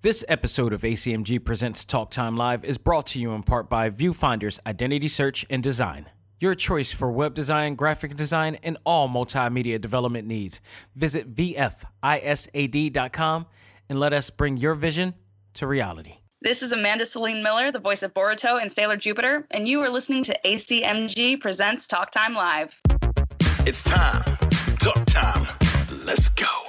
This episode of ACMG Presents Talk Time Live is brought to you in part by Viewfinder's Identity Search and Design. Your choice for web design, graphic design, and all multimedia development needs. Visit VFISAD.com and let us bring your vision to reality. This is Amanda Celine Miller, the voice of Boruto and Sailor Jupiter, and you are listening to ACMG Presents Talk Time Live. It's time. Talk time. Let's go.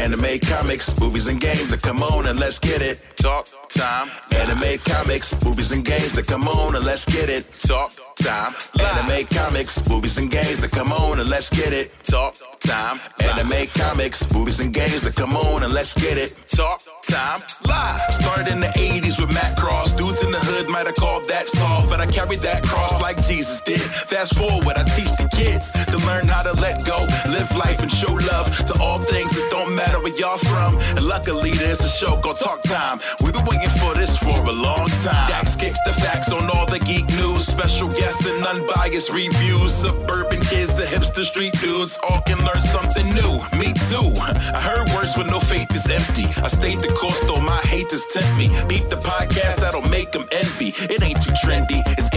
Anime, comics, movies, and games. That come on and let's get it. Talk time. Anime, comics, movies, and games. That come on and let's get it. Talk time. Anime, comics, movies, and games. That come on and let's get it. Talk time. Anime, comics, movies, and games. That come on and let's get it. Talk time. Live. Started in the 80s with Matt Cross. Dudes in the hood might have called that soft, but I carried that cross like Jesus did. Fast forward, I teach the kids to learn how to let go, live life, and show love to all things that don't matter where y'all from. And luckily, there's a show called Talk Time. We've been waiting for this for a long time. Dax kicks the facts on all the geek news, special guests and unbiased reviews. Suburban kids, the hipster street dudes, all can learn something new. Me too. I heard words with no faith is empty. I stayed the course, though my haters tempt me. Beat the podcast, that'll make them envy. It ain't too trendy, it's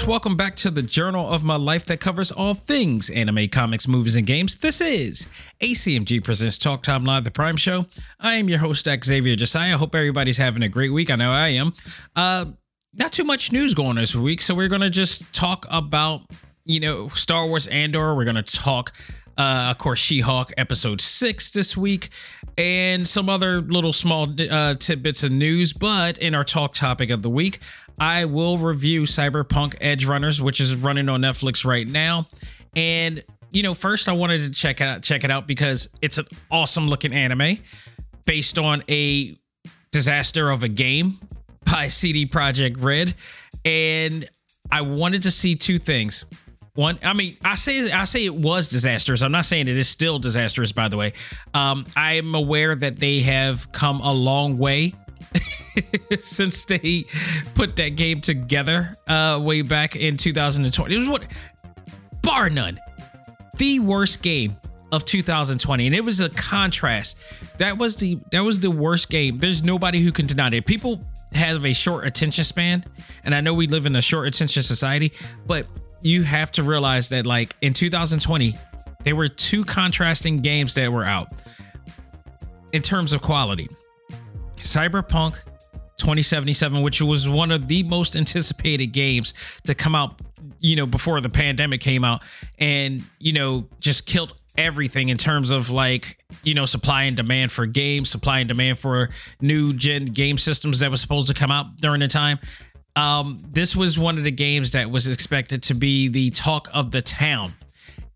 Folks, welcome back to the journal of my life that covers all things anime, comics, movies, and games. This is ACMG Presents Talk Time Live, the Prime Show. I am your host, Xavier Josiah. Hope everybody's having a great week. I know I am. Uh, not too much news going this week, so we're going to just talk about, you know, Star Wars Andor. We're going to talk uh, of course, She Hulk episode six this week, and some other little small uh, tidbits of news. But in our talk topic of the week, I will review Cyberpunk Edge Runners, which is running on Netflix right now. And you know, first I wanted to check out check it out because it's an awesome looking anime based on a disaster of a game by CD Projekt Red, and I wanted to see two things. One, I mean, I say I say it was disastrous. I'm not saying it is still disastrous. By the way, um, I am aware that they have come a long way since they put that game together uh, way back in 2020. It was what, bar none, the worst game of 2020, and it was a contrast. That was the that was the worst game. There's nobody who can deny it. People have a short attention span, and I know we live in a short attention society, but you have to realize that like in 2020 there were two contrasting games that were out in terms of quality. Cyberpunk 2077 which was one of the most anticipated games to come out you know before the pandemic came out and you know just killed everything in terms of like you know supply and demand for games supply and demand for new gen game systems that was supposed to come out during the time um, this was one of the games that was expected to be the talk of the town.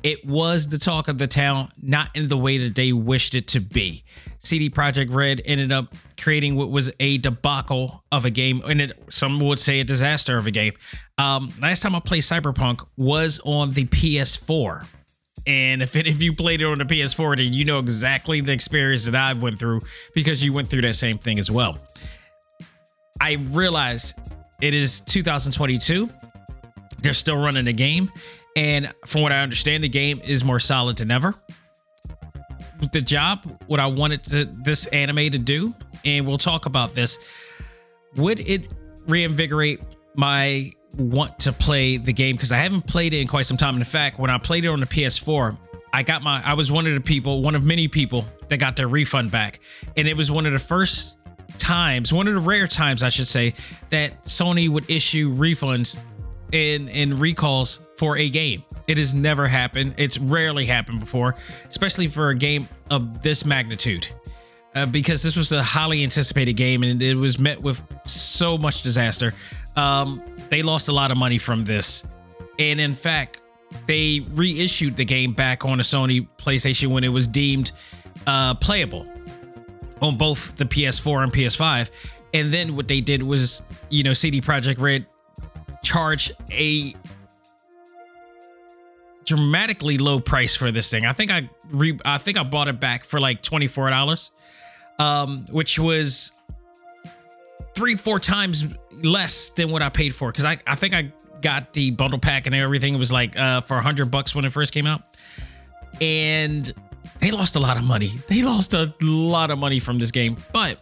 It was the talk of the town, not in the way that they wished it to be. CD Projekt Red ended up creating what was a debacle of a game, and it, some would say a disaster of a game. Um, last time I played Cyberpunk was on the PS4. And if it, if you played it on the PS4, then you know exactly the experience that I've went through because you went through that same thing as well. I realized it is 2022. They're still running the game. And from what I understand, the game is more solid than ever. The job, what I wanted to, this anime to do, and we'll talk about this, would it reinvigorate my want to play the game? Because I haven't played it in quite some time. In fact, when I played it on the PS4, I got my, I was one of the people, one of many people that got their refund back. And it was one of the first times, one of the rare times I should say, that Sony would issue refunds and and recalls for a game. It has never happened. It's rarely happened before, especially for a game of this magnitude. Uh, because this was a highly anticipated game and it was met with so much disaster. um, they lost a lot of money from this. And in fact, they reissued the game back on a Sony PlayStation when it was deemed uh, playable on both the PS4 and PS5. And then what they did was, you know, CD Projekt Red charge a dramatically low price for this thing. I think I re- I think I bought it back for like twenty four dollars, um, which was three four times less than what I paid for. Because I I think I got the bundle pack and everything. It was like uh, for hundred bucks when it first came out, and they lost a lot of money. They lost a lot of money from this game, but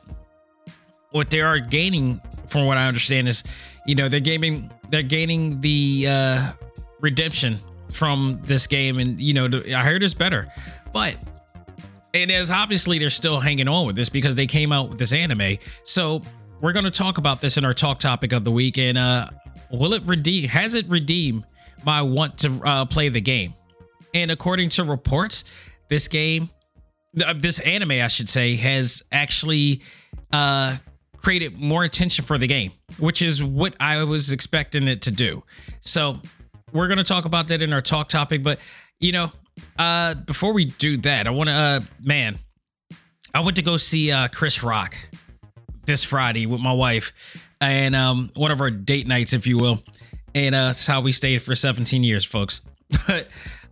what they are gaining, from what I understand, is you know they're gaining they're gaining the uh, redemption from this game, and you know I heard it's better, but and as obviously they're still hanging on with this because they came out with this anime. So we're going to talk about this in our talk topic of the week, and uh, will it redeem? Has it redeemed my want to uh, play the game? And according to reports, this game, uh, this anime, I should say, has actually uh, created more attention for the game, which is what I was expecting it to do. So we're gonna talk about that in our talk topic. But you know, uh, before we do that, I want to, uh, man, I went to go see uh, Chris Rock this Friday with my wife, and um, one of our date nights, if you will, and uh, that's how we stayed for 17 years, folks. But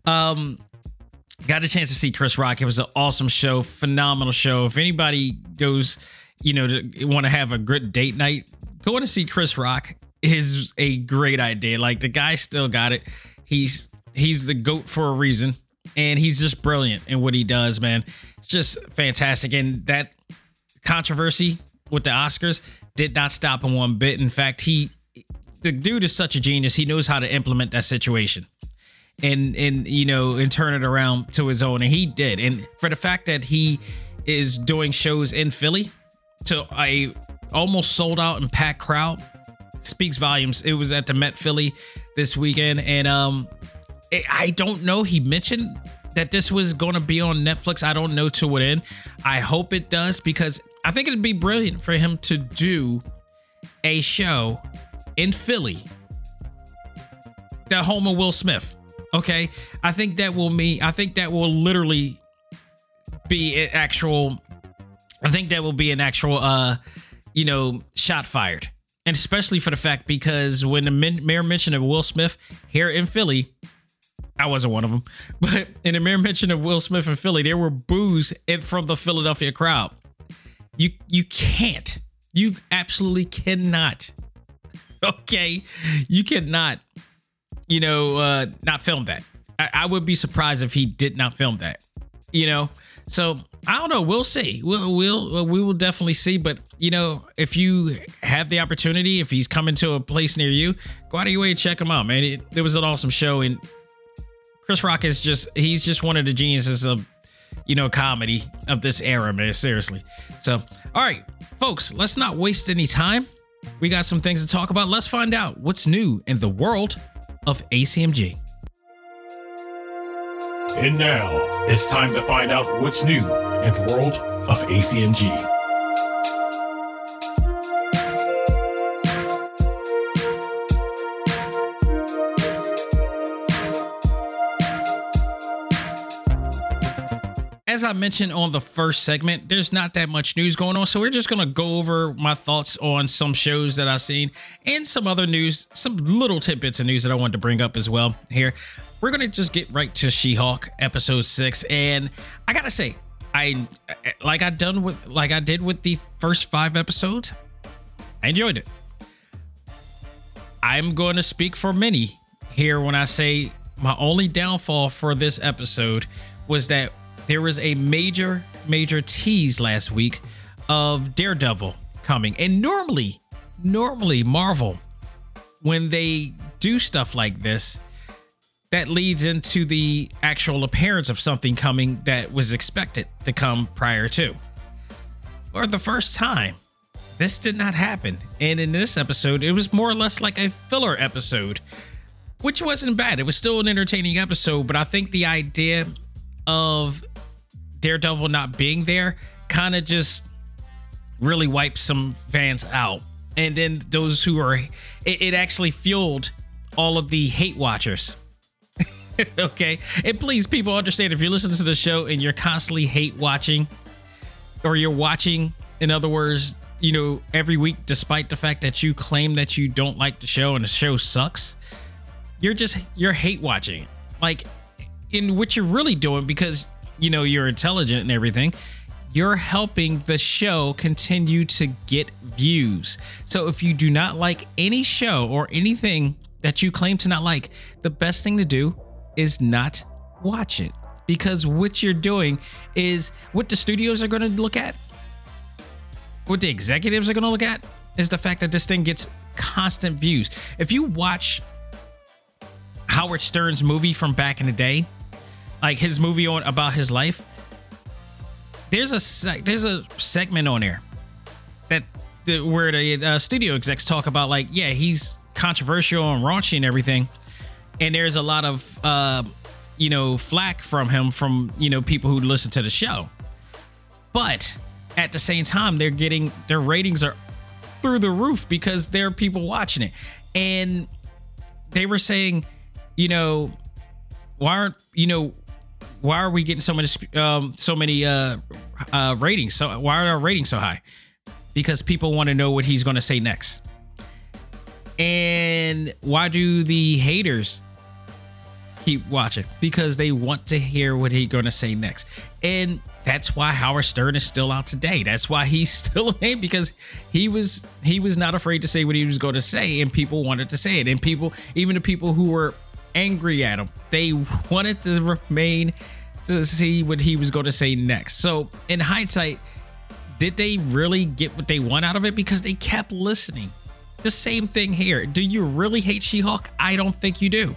um, got a chance to see Chris Rock. It was an awesome show, phenomenal show. If anybody goes, you know, to want to have a good date night, going to see Chris Rock is a great idea. Like the guy still got it. He's he's the goat for a reason, and he's just brilliant in what he does, man. It's just fantastic. And that controversy with the Oscars did not stop him one bit. In fact, he the dude is such a genius. He knows how to implement that situation and and you know and turn it around to his own and he did. And for the fact that he is doing shows in philly to a almost sold out and packed crowd speaks volumes. It was at the met philly this weekend and um i don't know. He mentioned that this was going to be on netflix. I don't know to what end. I hope it does because i think it'd be brilliant for him to do a show in philly the home of will smith Okay, I think that will mean I think that will literally be an actual. I think that will be an actual, uh, you know, shot fired, and especially for the fact because when the mayor mentioned of Will Smith here in Philly, I wasn't one of them, but in the mere mention of Will Smith in Philly, there were boos from the Philadelphia crowd. You you can't, you absolutely cannot. Okay, you cannot you know, uh, not film that. I, I would be surprised if he did not film that. You know, so I don't know. We'll see. We'll we'll uh, we will definitely see. But you know, if you have the opportunity, if he's coming to a place near you, go out of your way and check him out, man. It, it was an awesome show, and Chris Rock is just he's just one of the geniuses of you know comedy of this era, man. Seriously. So, all right, folks, let's not waste any time. We got some things to talk about. Let's find out what's new in the world of ACMG. And now it's time to find out what's new in the world of ACMG. As I mentioned on the first segment, there's not that much news going on. So we're just going to go over my thoughts on some shows that I've seen and some other news, some little tidbits of news that I wanted to bring up as well here. We're going to just get right to She Hulk episode six. And I got to say, I like I done with like I did with the first five episodes. I enjoyed it. I'm going to speak for many here when I say my only downfall for this episode was that there was a major, major tease last week of Daredevil coming. And normally, normally, Marvel, when they do stuff like this, that leads into the actual appearance of something coming that was expected to come prior to. For the first time, this did not happen. And in this episode, it was more or less like a filler episode, which wasn't bad. It was still an entertaining episode, but I think the idea of Daredevil not being there kind of just really wiped some fans out and then those who are, it, it actually fueled all of the hate watchers. okay, and please, people understand if you're listening to the show and you're constantly hate watching, or you're watching, in other words, you know, every week, despite the fact that you claim that you don't like the show and the show sucks, you're just you're hate watching. Like in what you're really doing because you know you're intelligent and everything you're helping the show continue to get views. So if you do not like any show or anything that you claim to not like, the best thing to do is not watch it. Because what you're doing is what the studios are going to look at, what the executives are going to look at, is the fact that this thing gets constant views. If you watch Howard Stern's movie from back in the day, like his movie on about his life, there's a sec- there's a segment on there that the, where the uh, studio execs talk about like yeah he's controversial and raunchy and everything, and there's a lot of uh, you know flack from him from you know people who listen to the show, but at the same time they're getting their ratings are through the roof because there are people watching it, and they were saying, you know, why aren't you know why are we getting so many um, so many uh, uh, ratings? So why are our ratings so high? Because people want to know what he's going to say next. And why do the haters keep watching? Because they want to hear what he's going to say next. And that's why Howard Stern is still out today. That's why he's still a name because he was he was not afraid to say what he was going to say, and people wanted to say it. And people, even the people who were angry at him. They wanted to remain to see what he was going to say next. So, in hindsight, did they really get what they want out of it? Because they kept listening. The same thing here. Do you really hate She Hulk? I don't think you do.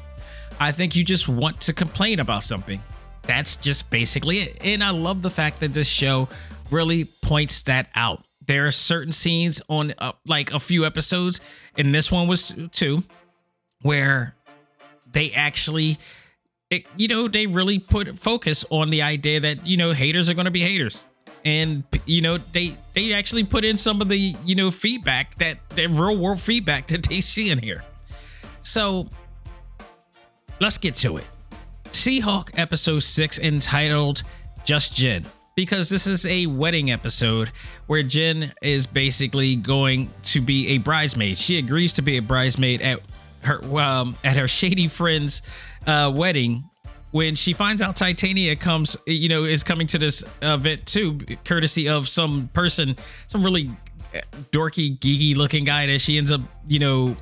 I think you just want to complain about something. That's just basically it. And I love the fact that this show really points that out. There are certain scenes on uh, like a few episodes, and this one was two, where they actually it, you know they really put focus on the idea that you know haters are going to be haters. And you know they they actually put in some of the you know feedback that the real world feedback that they see in here. So let's get to it. She-Hulk episode 6 entitled just jen because this is a wedding episode where jen is basically going to be a bridesmaid. She agrees to be a bridesmaid at her um, at her shady friend's uh, wedding when she finds out Titania comes, you know, is coming to this event too, courtesy of some person, some really dorky, geeky looking guy that she ends up, you know,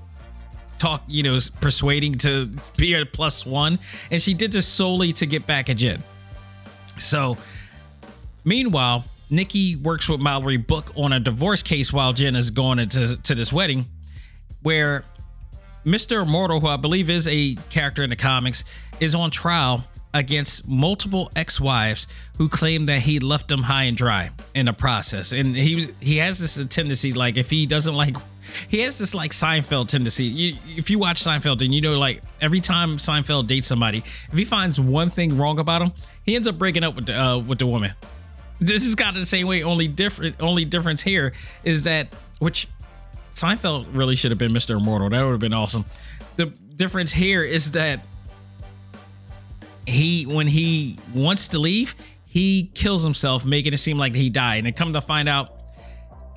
talk, you know, persuading to be a plus one. And she did this solely to get back at Jen. So, meanwhile, Nikki works with Mallory Book on a divorce case while Jen is going into to this wedding, where Mr. Immortal, who I believe is a character in the comics, is on trial against multiple ex-wives who claim that he left them high and dry in the process. And he was he has this tendency like if he doesn't like he has this like Seinfeld tendency. You, if you watch Seinfeld and you know like every time Seinfeld dates somebody, if he finds one thing wrong about him, he ends up breaking up with the uh, with the woman. This is kind of the same way. Only different. Only difference here is that which Seinfeld really should have been Mr. Immortal. That would have been awesome. The difference here is that he, when he wants to leave, he kills himself, making it seem like he died. And come to find out,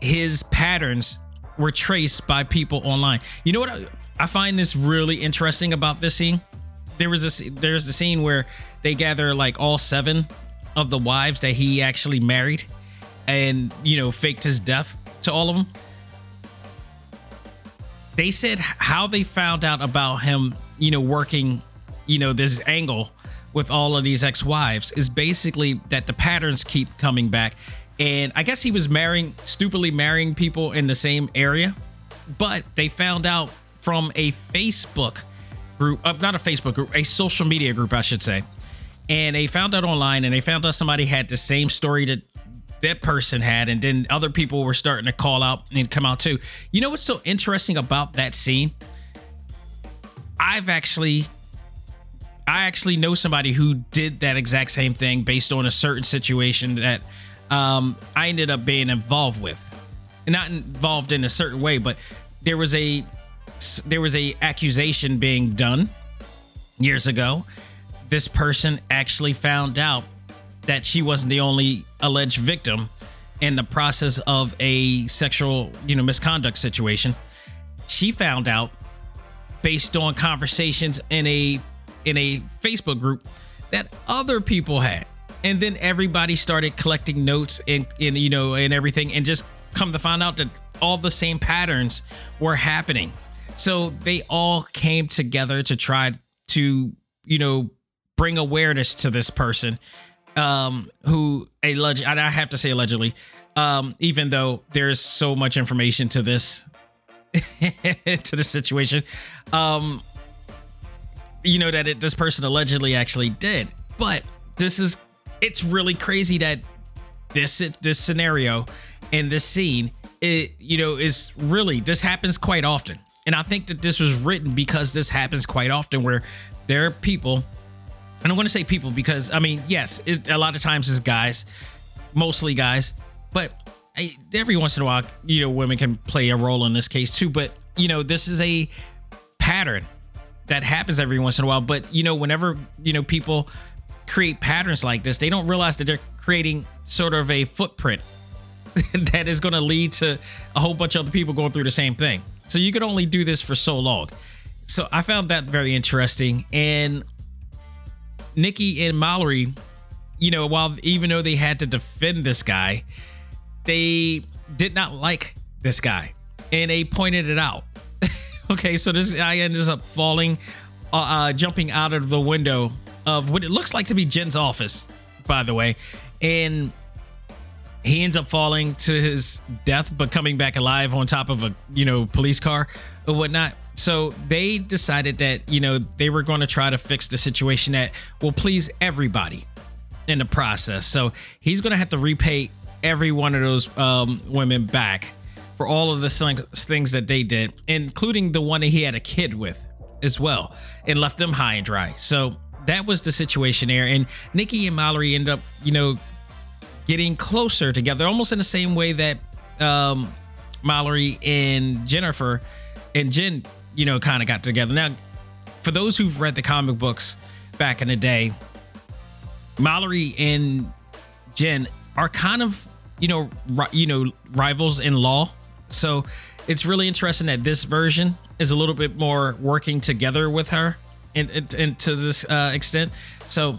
his patterns were traced by people online. You know what? I, I find this really interesting about this scene. There was a there's a scene where they gather like all seven of the wives that he actually married, and you know faked his death to all of them they said how they found out about him, you know, working, you know, this angle with all of these ex-wives is basically that the patterns keep coming back. And I guess he was marrying, stupidly marrying people in the same area, but they found out from a Facebook group, uh, not a Facebook group, a social media group, I should say. And they found out online and they found out somebody had the same story that that person had, and then other people were starting to call out and come out too. You know what's so interesting about that scene? I've actually I actually know somebody who did that exact same thing based on a certain situation that um, I ended up being involved with. not involved in a certain way, but there was a there was a accusation being done years ago. This person actually found out that she wasn't the only alleged victim in the process of a sexual, you know, misconduct situation. She found out based on conversations in a in a Facebook group that other people had. And then everybody started collecting notes and, and you know and everything and just come to find out that all the same patterns were happening. So they all came together to try to, you know, bring awareness to this person um who alleged I have to say allegedly um even though there's so much information to this to the situation um you know that it, this person allegedly actually did. But this is it's really crazy that this this scenario and this scene it you know is really this happens quite often. And i think that this was written because this happens quite often where there are people and i want to say people because i mean yes it, a lot of times it's guys mostly guys but I, every once in a while you know women can play a role in this case too but you know this is a pattern that happens every once in a while but you know whenever you know people create patterns like this they don't realize that they're creating sort of a footprint that is going to lead to a whole bunch of other people going through the same thing. So you can only do this for so long. So i found that very interesting and nikki and mallory you know while even though they had to defend this guy they did not like this guy and they pointed it out. Okay so this guy ends up falling uh, uh, jumping out of the window of what it looks like to be jen's office by the way and he ends up falling to his death but coming back alive on top of a you know police car or whatnot so they decided that you know they were going to try to fix the situation that will please everybody in the process. So he's going to have to repay every one of those um, women back for all of the things, that they did including the one that he had a kid with as well and left them high and dry. So that was the situation there and nikki and mallory end up you know getting closer together, almost in the same way that um, Mallory and Jennifer and Jen, you know, kind of got together. Now, for those who've read the comic books back in the day, Mallory and Jen are kind of, you know, ri- you know, rivals in law. So it's really interesting that this version is a little bit more working together with her, and, and, and to this uh, extent. So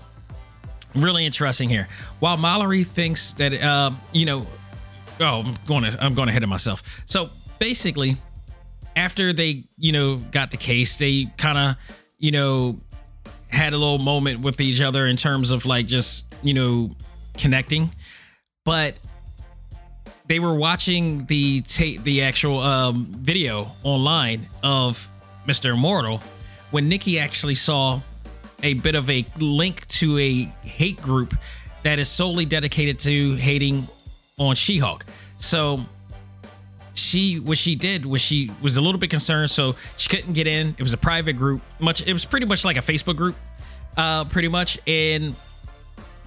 really interesting here. While Mallory thinks that, uh, you know, oh, I'm going to, I'm going ahead of myself. So basically, after they, you know, got the case, they kind of, you know, had a little moment with each other in terms of like just, you know, connecting. But they were watching the tape, the actual um, video online of Mr. Immortal when Nikki actually saw a bit of a link to a hate group that is solely dedicated to hating on She-Hulk. So she what she did was she was a little bit concerned, so she couldn't get in. It was a private group, much it was pretty much like a Facebook group, uh, pretty much. And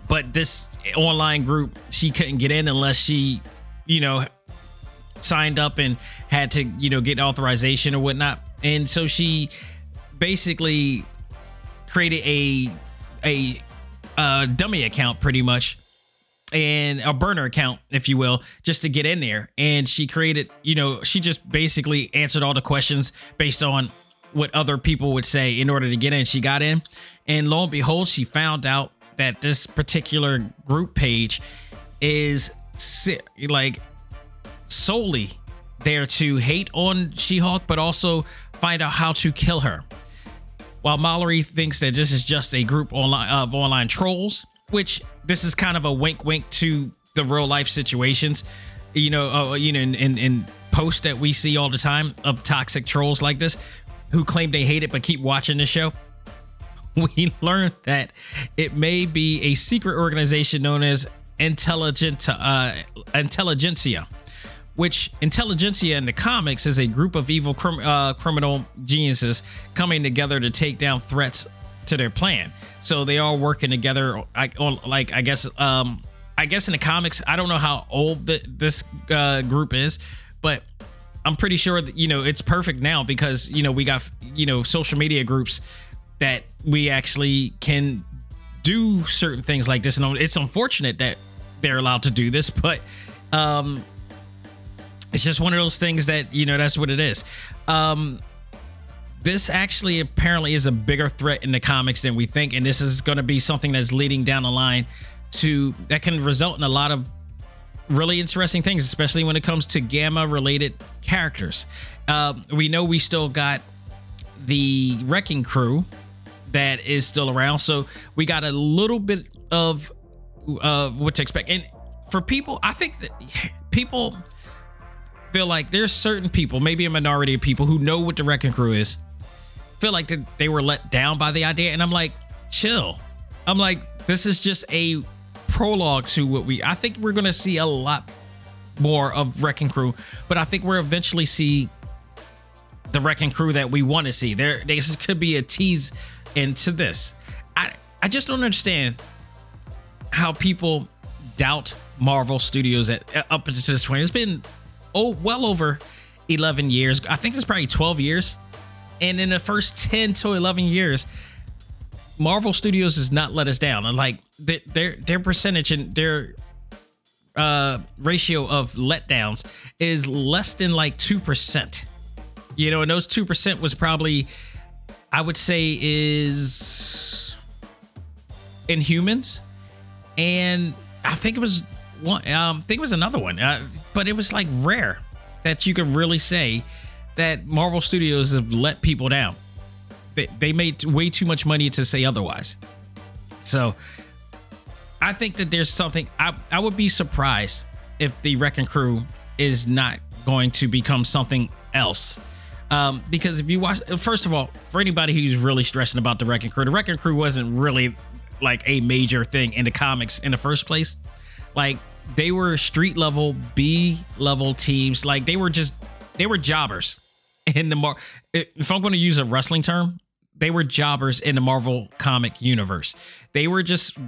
but this online group, she couldn't get in unless she, you know, signed up and had to, you know, get authorization or whatnot. And so she basically created a a uh, dummy account pretty much and a burner account if you will just to get in there. And she created you know she just basically answered all the questions based on what other people would say in order to get in. She got in and lo and behold she found out that this particular group page is like solely there to hate on she-hulk but also find out how to kill her. While Mallory thinks that this is just a group online of online trolls, which this is kind of a wink wink to the real life situations, you know, uh, you know, in, in, in posts that we see all the time of toxic trolls like this who claim they hate it but keep watching the show. We learned that it may be a secret organization known as Intelligent uh, Intelligentsia which intelligentsia in the comics is a group of evil crim- uh, criminal geniuses coming together to take down threats to their plan. So they are working together. Like I guess, um, I guess in the comics, I don't know how old the, this uh, group is, but I'm pretty sure that you know it's perfect now because you know we got you know social media groups that we actually can do certain things like this, and it's unfortunate that they're allowed to do this, but um, it's just one of those things that you know that's what it is. Um, this actually apparently is a bigger threat in the comics than we think, and this is going to be something that's leading down the line to that can result in a lot of really interesting things, especially when it comes to gamma related characters. Uh, we know we still got the Wrecking Crew that is still around, so we got a little bit of what to expect. And for people, I think that people feel like there's certain people, maybe a minority of people who know what the Wrecking Crew is, feel like they were let down by the idea. And I'm like, chill. I'm like, this is just a prologue to what we. I think we're gonna see a lot more of Wrecking Crew, but I think we'll eventually see the Wrecking Crew that we want to see. There, this could be a tease into this. I I just don't understand how people doubt Marvel Studios at uh, up to this point. It's been oh well over 11 years. I think it's probably 12 years. And in the first 10 to 11 years, Marvel Studios has not let us down. And like their their percentage and their uh, ratio of letdowns is less than like two percent. You know, and those two percent was probably, I would say, is Inhumans, and I think it was one. Um, I think it was another one, uh, but it was like rare that you could really say that Marvel Studios have let people down. They, they made way too much money to say otherwise. So I think that there's something I, I would be surprised if the Wrecking Crew is not going to become something else. Um, because if you watch, first of all, for anybody who's really stressing about the Wrecking Crew, the Wrecking Crew wasn't really like a major thing in the comics in the first place. Like they were street level, B level teams. Like they were just they were jobbers in the Mar. If I'm going to use a wrestling term, they were jobbers in the Marvel comic universe. They were just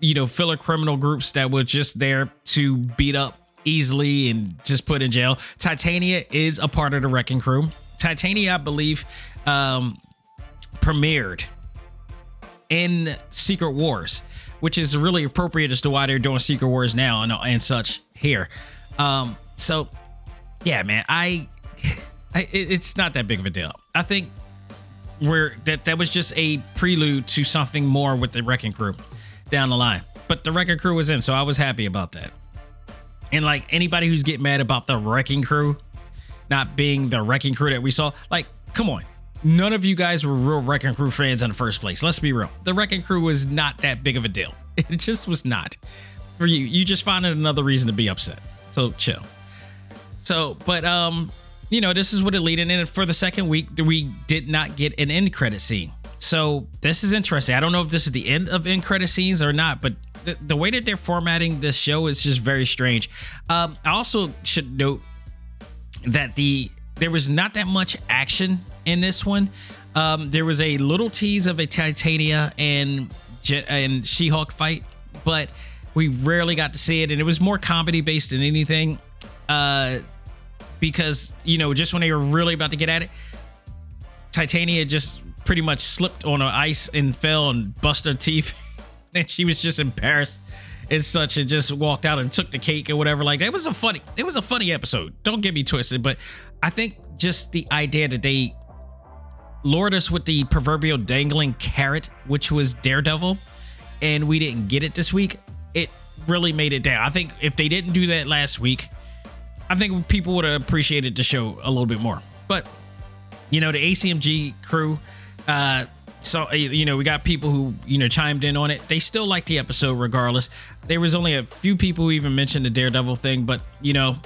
you know filler criminal groups that were just there to beat up easily and just put in jail. Titania is a part of the Wrecking Crew. Titania, I believe, um, premiered in Secret Wars, which is really appropriate as to why they're doing Secret Wars now and, and such here. Um, so, yeah, man, I, I, it's not that big of a deal. I think we're that that was just a prelude to something more with the Wrecking Crew down the line. But the Wrecking Crew was in, so I was happy about that. And like anybody who's getting mad about the Wrecking Crew not being the Wrecking Crew that we saw, like, come on, none of you guys were real Wrecking Crew fans in the first place. Let's be real. The Wrecking Crew was not that big of a deal. It just was not. For you, you just found another reason to be upset. So chill. So, but um, you know, this is what it leading in. For the second week, we did not get an end credit scene. So this is interesting. I don't know if this is the end of end credit scenes or not, but the, the way that they're formatting this show is just very strange. Um, I also should note that the there was not that much action in this one. Um, there was a little tease of a Titania and and She-Hulk fight, but we rarely got to see it, and it was more comedy based than anything. Uh, because you know, just when they were really about to get at it, Titania just pretty much slipped on the ice and fell and busted her teeth, and she was just embarrassed and such and just walked out and took the cake or whatever like that. It was a funny it was a funny episode. Don't get me twisted, but I think just the idea that they lured us with the proverbial dangling carrot, which was Daredevil, and we didn't get it this week, it really made it down. I think if they didn't do that last week, I think people would have appreciated the show a little bit more. But you know, the ACMG crew, uh, so uh, you know we got people who you know chimed in on it. They still like the episode regardless. There was only a few people who even mentioned the daredevil thing but you know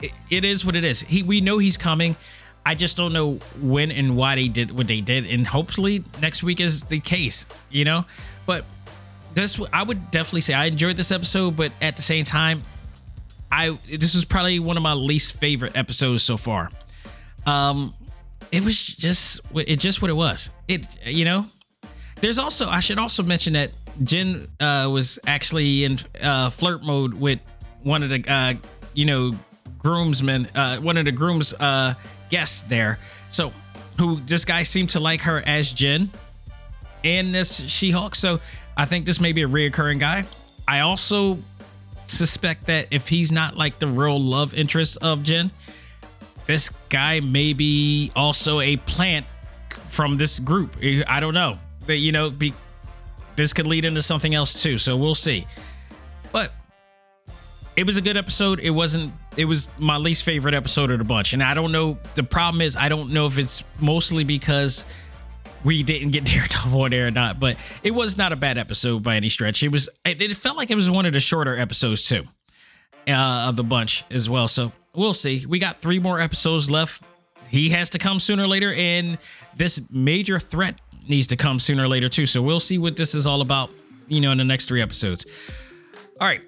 it, it is what it is. He we know he's coming. I just don't know when and why they did what they did and hopefully next week is the case you know? But this i would definitely say i enjoyed this episode but at the same time i this was probably one of my least favorite episodes so far um it was just it just what it was. It you know. There's also I should also mention that Jen uh, was actually in uh, flirt mode with one of the uh, you know groomsmen, uh, one of the grooms uh, guests there. So, who this guy seemed to like her as Jen and this She-Hulk. So, I think this may be a reoccurring guy. I also suspect that if he's not like the real love interest of Jen, this guy may be also a plant from this group. I don't know. That you know, be this could lead into something else too. So we'll see. But it was a good episode. It wasn't. It was my least favorite episode of the bunch, and I don't know. The problem is I don't know if it's mostly because we didn't get Daredevil on there or not, but it was not a bad episode by any stretch. It was. It, it felt like it was one of the shorter episodes too, uh, of the bunch as well. So we'll see. We got three more episodes left. He has to come sooner or later, and this major threat needs to come sooner or later too. So we'll see what this is all about, you know, in the next three episodes. All right,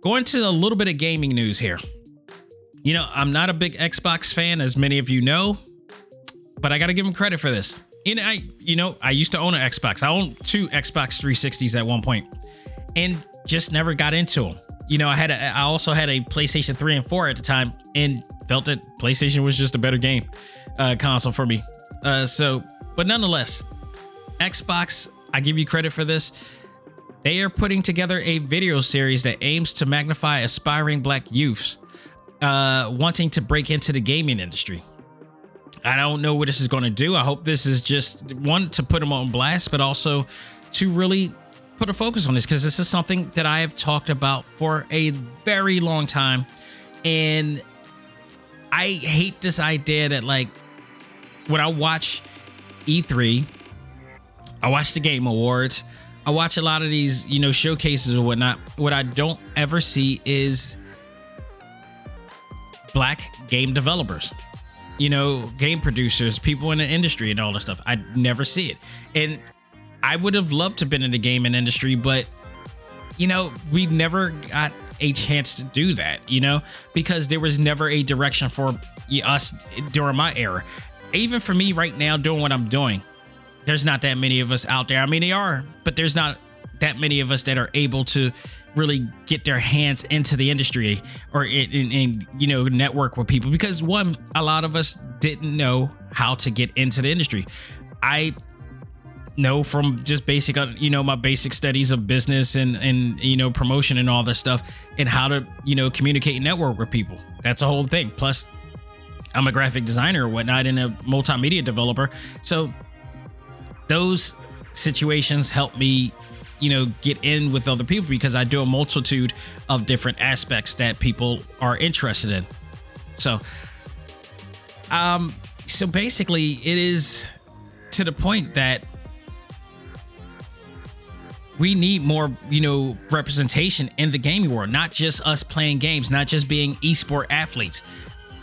going to a little bit of gaming news here. You know, I'm not a big Xbox fan, as many of you know, but I got to give him credit for this. And I, you know, I used to own an Xbox. I owned two Xbox 360s at one point, and just never got into them. You know, I had a, I also had a PlayStation 3 and 4 at the time, and felt that PlayStation was just a better game uh, console for me. Uh, so, but nonetheless, Xbox, I give you credit for this. They are putting together a video series that aims to magnify aspiring black youths uh, wanting to break into the gaming industry. I don't know what this is going to do. I hope this is just one to put them on blast, but also to really put a focus on this because this is something that I have talked about for a very long time. And I hate this idea that, like, when I watch E3, I watch the Game Awards, I watch a lot of these, you know, showcases or whatnot. What I don't ever see is black game developers, you know, game producers, people in the industry and all this stuff. I never see it. And I would have loved to have been in the gaming industry, but you know, we never got a chance to do that, you know, because there was never a direction for us during my era. Even for me right now, doing what I'm doing, there's not that many of us out there. I mean, they are, but there's not that many of us that are able to really get their hands into the industry or in, in, you know network with people. Because one a lot of us didn't know how to get into the industry. I know from just basic uh, you know my basic studies of business and and you know promotion and all this stuff and how to you know communicate and network with people. That's a whole thing. Plus i'm a graphic designer or whatnot and a multimedia developer. So those situations help me you know get in with other people because i do a multitude of different aspects that people are interested in so um so basically it is to the point that we need more, you know, representation in the gaming world, not just us playing games, not just being esport athletes.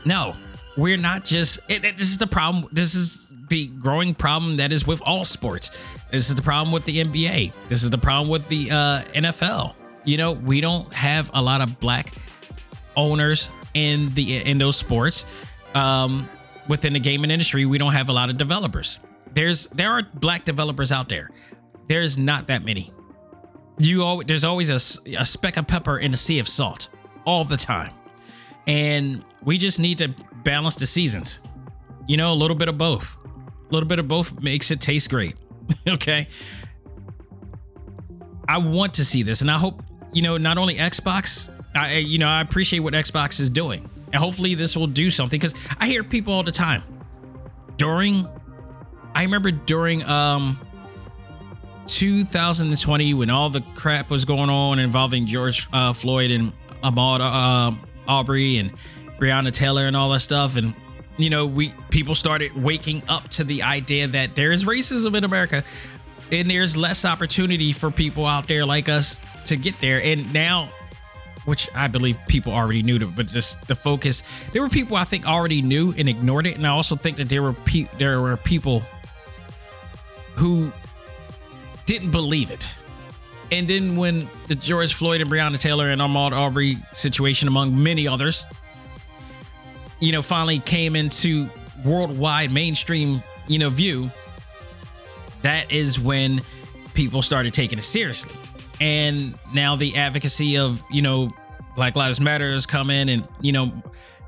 No, we're not just. It, it, this is the problem. This is the growing problem that is with all sports. This is the problem with the NBA. This is the problem with the uh, NFL. You know, we don't have a lot of black owners in the in those sports. Um, within the gaming industry, we don't have a lot of developers. There's there are black developers out there. There's not that many you always there's always a, a speck of pepper in a sea of salt all the time and we just need to balance the seasons you know a little bit of both a little bit of both makes it taste great okay? I want to see this and i hope you know not only xbox i you know i appreciate what xbox is doing. And hopefully this will do something because i hear people all the time during i remember during um 2020 when all the crap was going on involving George uh, Floyd and Ahmaud uh, Arbery and Breonna Taylor and all that stuff and you know we people started waking up to the idea that there is racism in America and there's less opportunity for people out there like us to get there and now which I believe people already knew but just the focus there were people I think already knew and ignored it and I also think that there were pe- there were people who didn't believe it. And then when the George Floyd and Breonna Taylor and Ahmaud Arbery situation, among many others, you know, finally came into worldwide mainstream, you know, view, that is when people started taking it seriously. And now the advocacy of, you know, Black Lives Matter has come in, and you know,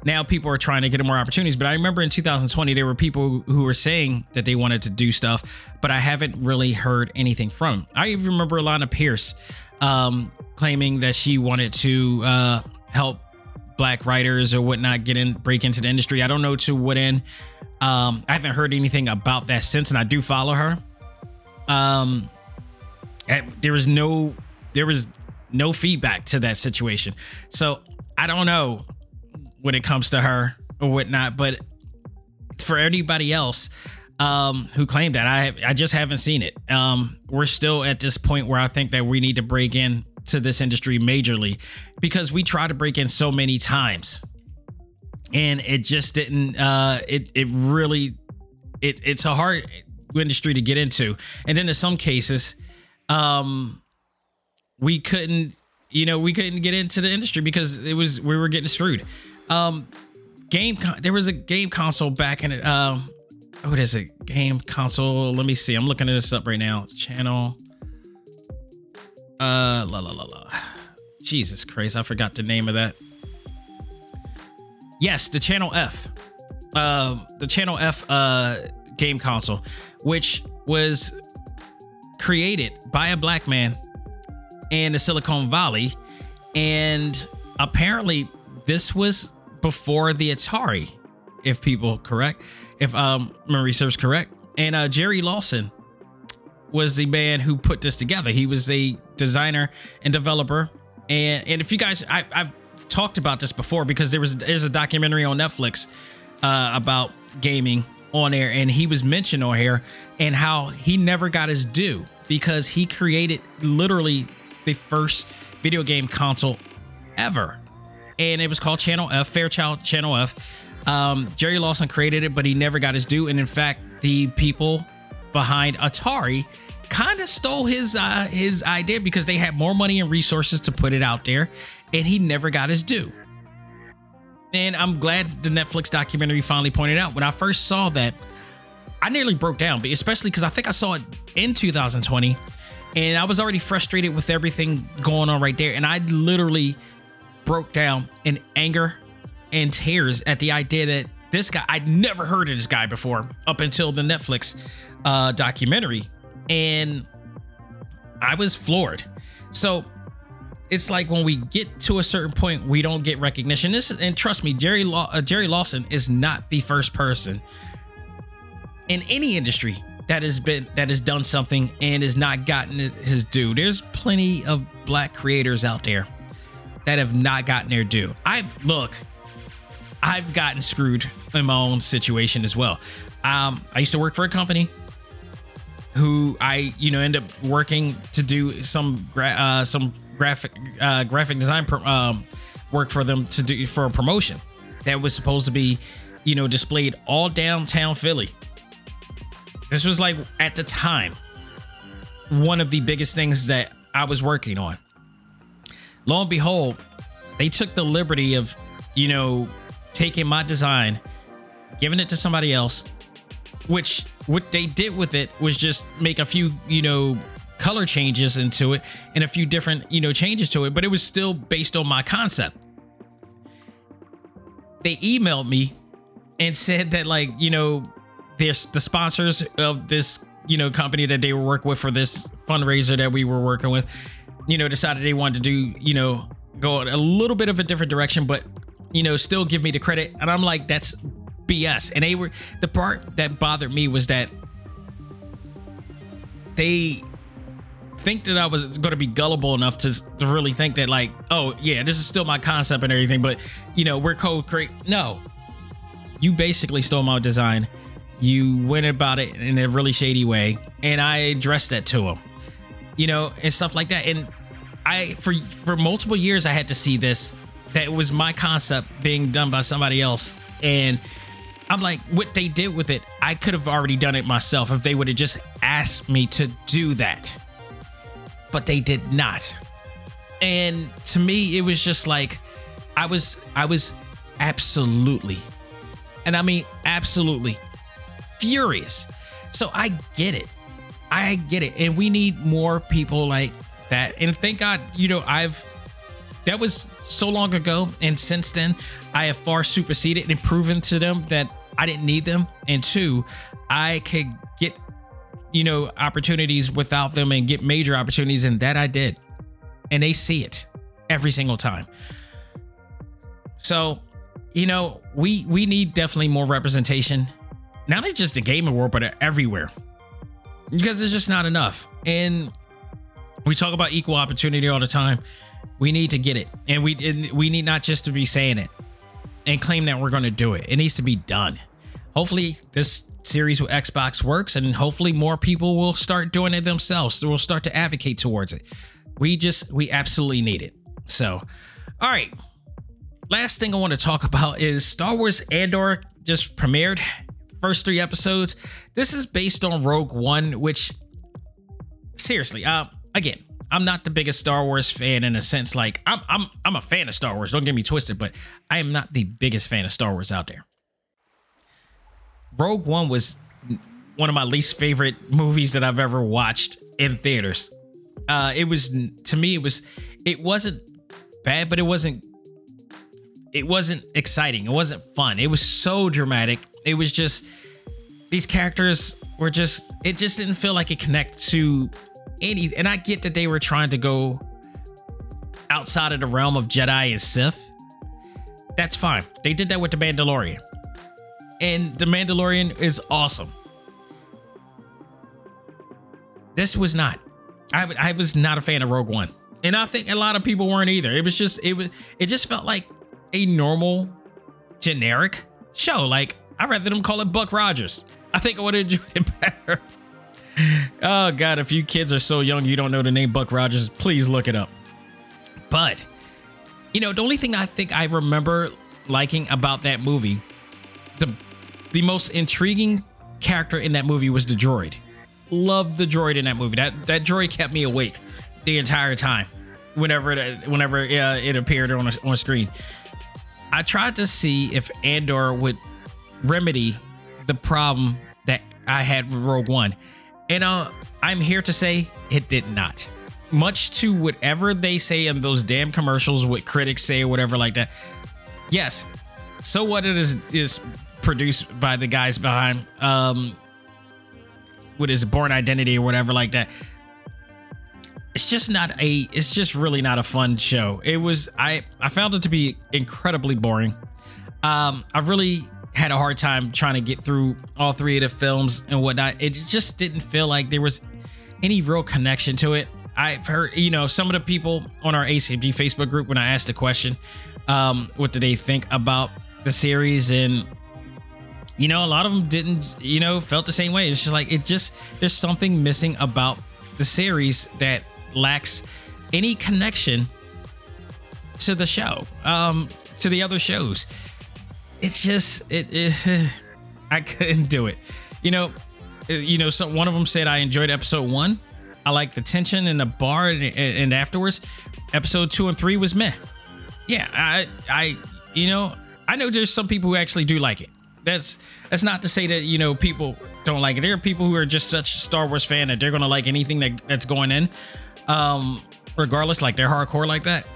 now people are trying to get more opportunities. But I remember in 2020 there were people who were saying that they wanted to do stuff, but I haven't really heard anything from. I even remember Alana Pierce um, claiming that she wanted to uh, help black writers or whatnot get in, break into the industry. I don't know to what end. Um, I haven't heard anything about that since, and I do follow her. Um, eh, there was no, there was no feedback to that situation. So I don't know when it comes to her or whatnot, but for anybody else um, who claimed that, I I just haven't seen it. Um, we're still at this point where I think that we need to break in to this industry majorly because we tried to break in so many times. And it just didn't uh it it really it it's a hard industry to get into. And then in some cases um we couldn't you know we couldn't get into the industry because it was we were getting screwed. Um game con- there was a game console back in it um what is it? Game console? Let me see. I'm looking at this up right now. Channel uh la la la la jesus christ i forgot the name of that Yes, the Channel F. Uh, the Channel F uh, game console, which was created by a black man in the Silicon Valley. And apparently, this was before the Atari, if people correct, if um, memory serves correct. And uh, Jerry Lawson was the man who put this together. He was a designer and developer. And, and if you guys, I, I've talked about this before because there was there's a documentary on Netflix uh, about gaming on air, and he was mentioned on here and how he never got his due because he created literally the first video game console ever, and it was called Channel F, Fairchild Channel F. Um, Jerry Lawson created it, but he never got his due, and in fact, the people behind Atari kind of stole his uh, his idea because they had more money and resources to put it out there, and he never got his due. And I'm glad the Netflix documentary finally pointed out. When I first saw that, I nearly broke down, but especially because I think I saw it in 2020, and I was already frustrated with everything going on right there, and I literally broke down in anger and tears at the idea that this guy I'd never heard of this guy before up until the Netflix uh, documentary, and I was floored. So it's like when we get to a certain point, we don't get recognition. This and trust me, Jerry Law, uh, Jerry Lawson is not the first person in any industry that has been that has done something and has not gotten his due. There's plenty of black creators out there that have not gotten their due. I've look, I've gotten screwed in my own situation as well. Um, I used to work for a company who I, you know, end up working to do some gra- uh, some graphic uh, graphic design pro- um, work for them to do for a promotion that was supposed to be, you know, displayed all downtown Philly. This was like at the time one of the biggest things that I was working on. Lo and behold, they took the liberty of, you know, taking my design, giving it to somebody else, which what they did with it was just make a few, you know, color changes into it and a few different, you know, changes to it, but it was still based on my concept. They emailed me and said that like, you know, this the sponsors of this, you know, company that they were working with for this fundraiser that we were working with, you know, decided they wanted to do, you know, go a little bit of a different direction, but you know, still give me the credit. And I'm like, that's BS. And they were the part that bothered me was that they think that I was going to be gullible enough to, to really think that like, oh yeah, this is still my concept and everything, but you know, we're code create. No, you basically stole my design. You went about it in a really shady way, and I addressed that to him, you know, and stuff like that. And I, for for multiple years, I had to see this. That was my concept being done by somebody else, and I'm like, what they did with it, I could have already done it myself if they would have just asked me to do that but they did not. And to me, it was just like I was I was absolutely, and I mean absolutely furious. So I get it. I get it. And we need more people like that. And thank God, you know, I've that was so long ago. And since then, I have far superseded and proven to them that I didn't need them. And two, I could get, you know, opportunities without them and get major opportunities. And that I did. And they see it every single time. So, you know, we we need definitely more representation. Not just the gaming world, but everywhere. Because it's just not enough. And we talk about equal opportunity all the time. We need to get it, and we and we need not just to be saying it and claim that we're going to do it. It needs to be done. Hopefully, this series with Xbox works, and hopefully, more people will start doing it themselves. So we'll start to advocate towards it. We just we absolutely need it. So, all right. Last thing I want to talk about is Star Wars Andor just premiered. First three episodes. This is based on Rogue One, which seriously, uh, again, I'm not the biggest Star Wars fan in a sense. Like I'm, I'm, I'm a fan of Star Wars. Don't get me twisted, but I am not the biggest fan of Star Wars out there. Rogue One was one of my least favorite movies that I've ever watched in theaters. Uh, it was to me, it was, it wasn't bad, but it wasn't, it wasn't exciting. It wasn't fun. It was so dramatic. It was just these characters were just. It just didn't feel like it connected to any and I get that they were trying to go outside of the realm of Jedi and Sith. That's fine. They did that with the Mandalorian. And the Mandalorian is awesome. This was not. I, I was not a fan of Rogue One. And I think a lot of people weren't either. It was just it was it just felt like a normal generic show. Like I'd rather them call it Buck Rogers. I think I would have enjoyed it better oh god, if you kids are so young you don't know the name Buck Rogers, please look it up. But you know, the only thing I think I remember liking about that movie, the the most intriguing character in that movie was the droid. Loved the droid in that movie. That that droid kept me awake the entire time. Whenever it whenever uh, it appeared on a, on screen, I tried to see if Andor would remedy the problem that I had with Rogue One and uh, I'm here to say it did not. Much to whatever they say in those damn commercials, what critics say or whatever like that. Yes, so what it is is produced by the guys behind um what is Bourne Identity or whatever like that. It's just not a it's just really not a fun show. It was I I found it to be incredibly boring. Um I really had a hard time trying to get through all three of the films and whatnot. It just didn't feel like there was any real connection to it. I've heard, you know, some of the people on our ACMG Facebook group when I asked the question, um, what do they think about the series? And, you know, a lot of them didn't, you know, felt the same way. It's just like, it just, there's something missing about the series that lacks any connection to the show, um, to the other shows it's just it, it I couldn't do it. You know, you know, so one of them said I enjoyed episode one. I like the tension in the bar and, and afterwards. Episode two and three was meh. Yeah, I I you know I know there's some people who actually do like it. That's that's not to say that you know people don't like it. There are people who are just such Star Wars fan that they're gonna like anything that, that's going in, um, regardless. Like they're hardcore like that.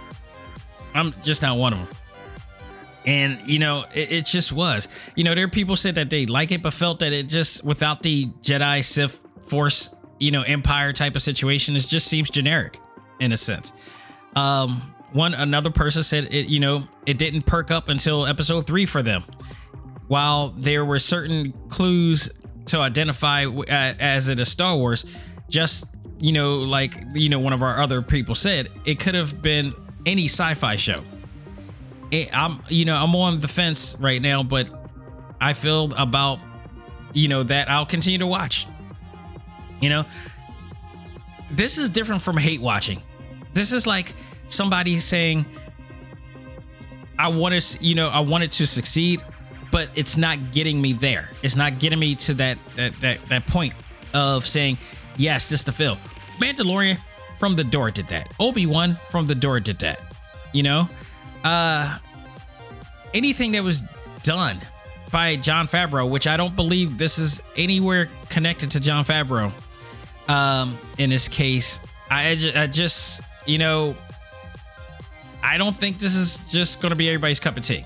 I'm just not one of them. And you know, it, it, just was. You know, there are people said that they like it, but felt that it just without the Jedi Sith Force, you know, Empire type of situation, it just seems generic in a sense. Um, one another person said it, you know, it didn't perk up until episode three for them. While there were certain clues to identify uh, as it is Star Wars, just you know, like you know, one of our other people said, it could have been any sci-fi show I'm you know I'm on the fence right now, but I feel about you know that I'll continue to watch. You know, this is different from hate watching. This is like somebody saying, "I want to, you know, I wanted to succeed, but it's not getting me there. It's not getting me to that that that, that point of saying, yes, this is the film." Mandalorian from the door did that. Obi Wan from the door did that. You know, uh, anything that was done by Jon Favreau, which I don't believe this is anywhere connected to Jon Favreau. Um, in this case, I, I just, you know, I don't think this is just going to be everybody's cup of tea.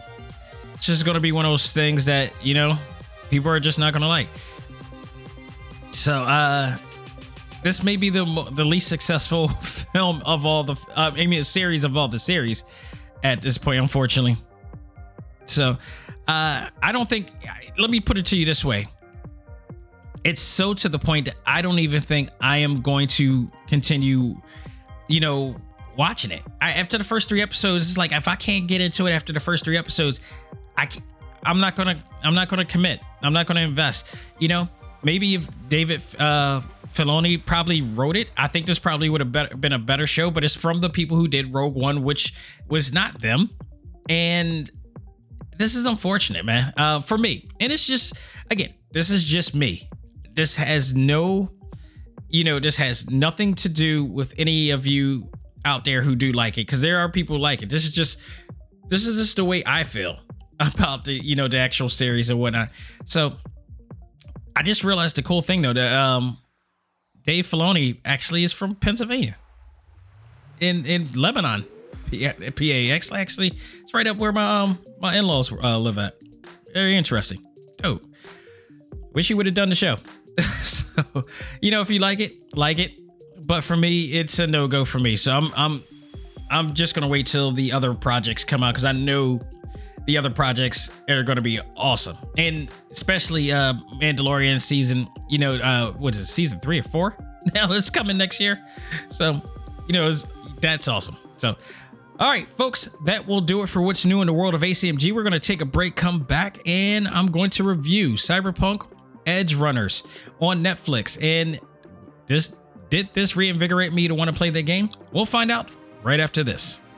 It's just to be one of those things that you know people are just not to like. So, uh, this may be the the least successful film of all the, uh, I mean, a series of all the series at this point, unfortunately. So, uh, I don't think. Let me put it to you this way: it's so to the point that I don't even think I am going to continue, you know, watching it. I, after the first three episodes, it's like if I can't get into it after the first three episodes, I can't, I'm not gonna I'm not gonna commit. I'm not gonna invest. You know, maybe if David uh, Filoni probably wrote it, I think this probably would have been a better show. But it's from the people who did Rogue One, which was not them, and this is unfortunate, man, uh, for me. And it's just again, this is just me this has no, you know, this has nothing to do with any of you out there who do like it, because there are people like it. This is just, this is just the way I feel about the, you know, the actual series and whatnot. So I just realized the cool thing though that um Dave Filoni actually is from Pennsylvania, in in Lebanon, PA. Actually, it's right up where my um, my in laws uh, live at. Very interesting. Oh, wish he would have done the show. so, you know, if you like it, like it. But for me, it's a no go for me. So I'm I'm I'm just gonna wait till the other projects come out because I know the other projects are gonna be awesome, and especially uh Mandalorian season. You know, uh, what is it, season three or four? Now it's coming next year. So, you know, that's awesome. So. All right, folks, that will do it for what's new in the world of ACMG. We're going to take a break, come back, and I'm going to review Cyberpunk Edgerunners on Netflix. And this did this reinvigorate me to want to play the game? We'll find out right after this.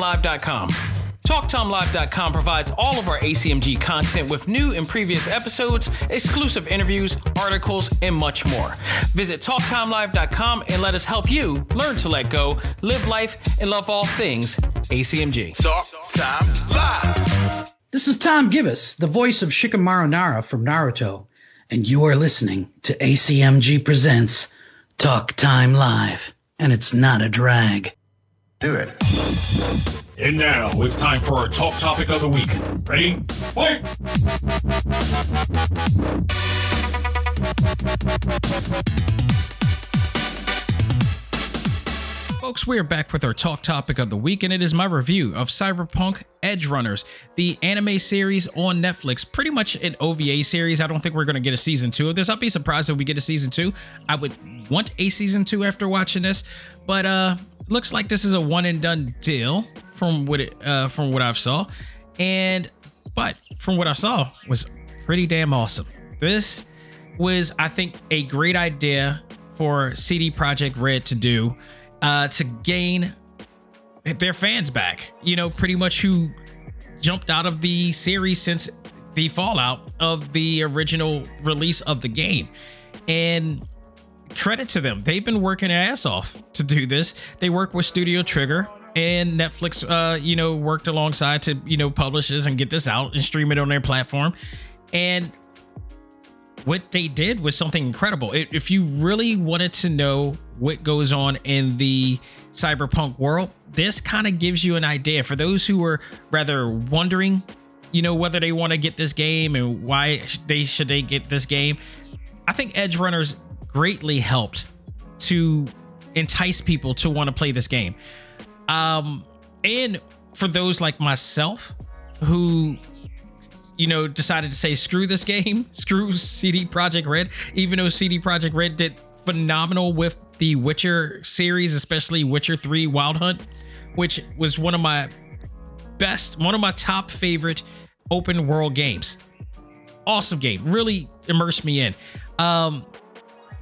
TalkTimeLive.com. TalkTimeLive.com provides all of our ACMG content with new and previous episodes, exclusive interviews, articles, and much more. Visit TalkTimeLive.com and let us help you learn to let go, live life, and love all things ACMG. Talk Time Live. This is Tom Gibis, the voice of Shikamaru Nara from Naruto, and you are listening to ACMG Presents Talk Time Live, and it's not a drag. Do it. And now it's time for our talk topic of the week. Ready? Fight! Folks, we are back with our talk topic of the week, and it is my review of Cyberpunk Edgerunners, the anime series on Netflix. Pretty much an OVA series. I don't think we're going to get a season two of this. I'll be surprised if we get a season two. I would want a season two after watching this, but uh, looks like this is a one and done deal from what it uh, from what I've saw, and but from what I saw was pretty damn awesome. This was, I think, a great idea for CD Projekt Red to do uh, to gain their fans back. You know, pretty much who jumped out of the series since the fallout of the original release of the game. And credit to them. They've been working their ass off to do this. They work with Studio Trigger and Netflix, uh, you know, worked alongside to, you know, publish this and get this out and stream it on their platform. And what they did was something incredible. If you really wanted to know what goes on in the cyberpunk world, this kind of gives you an idea for those who were rather wondering, you know, whether they want to get this game and why they should they get this game. I think Edgerunners greatly helped to entice people to want to play this game. Um, and for those like myself who you know decided to say screw this game, screw CD Projekt Red, even though CD Projekt Red did phenomenal with the Witcher series, especially Witcher 3 Wild Hunt, which was one of my best, one of my top favorite open world games. Awesome game, really immersed me in. Um,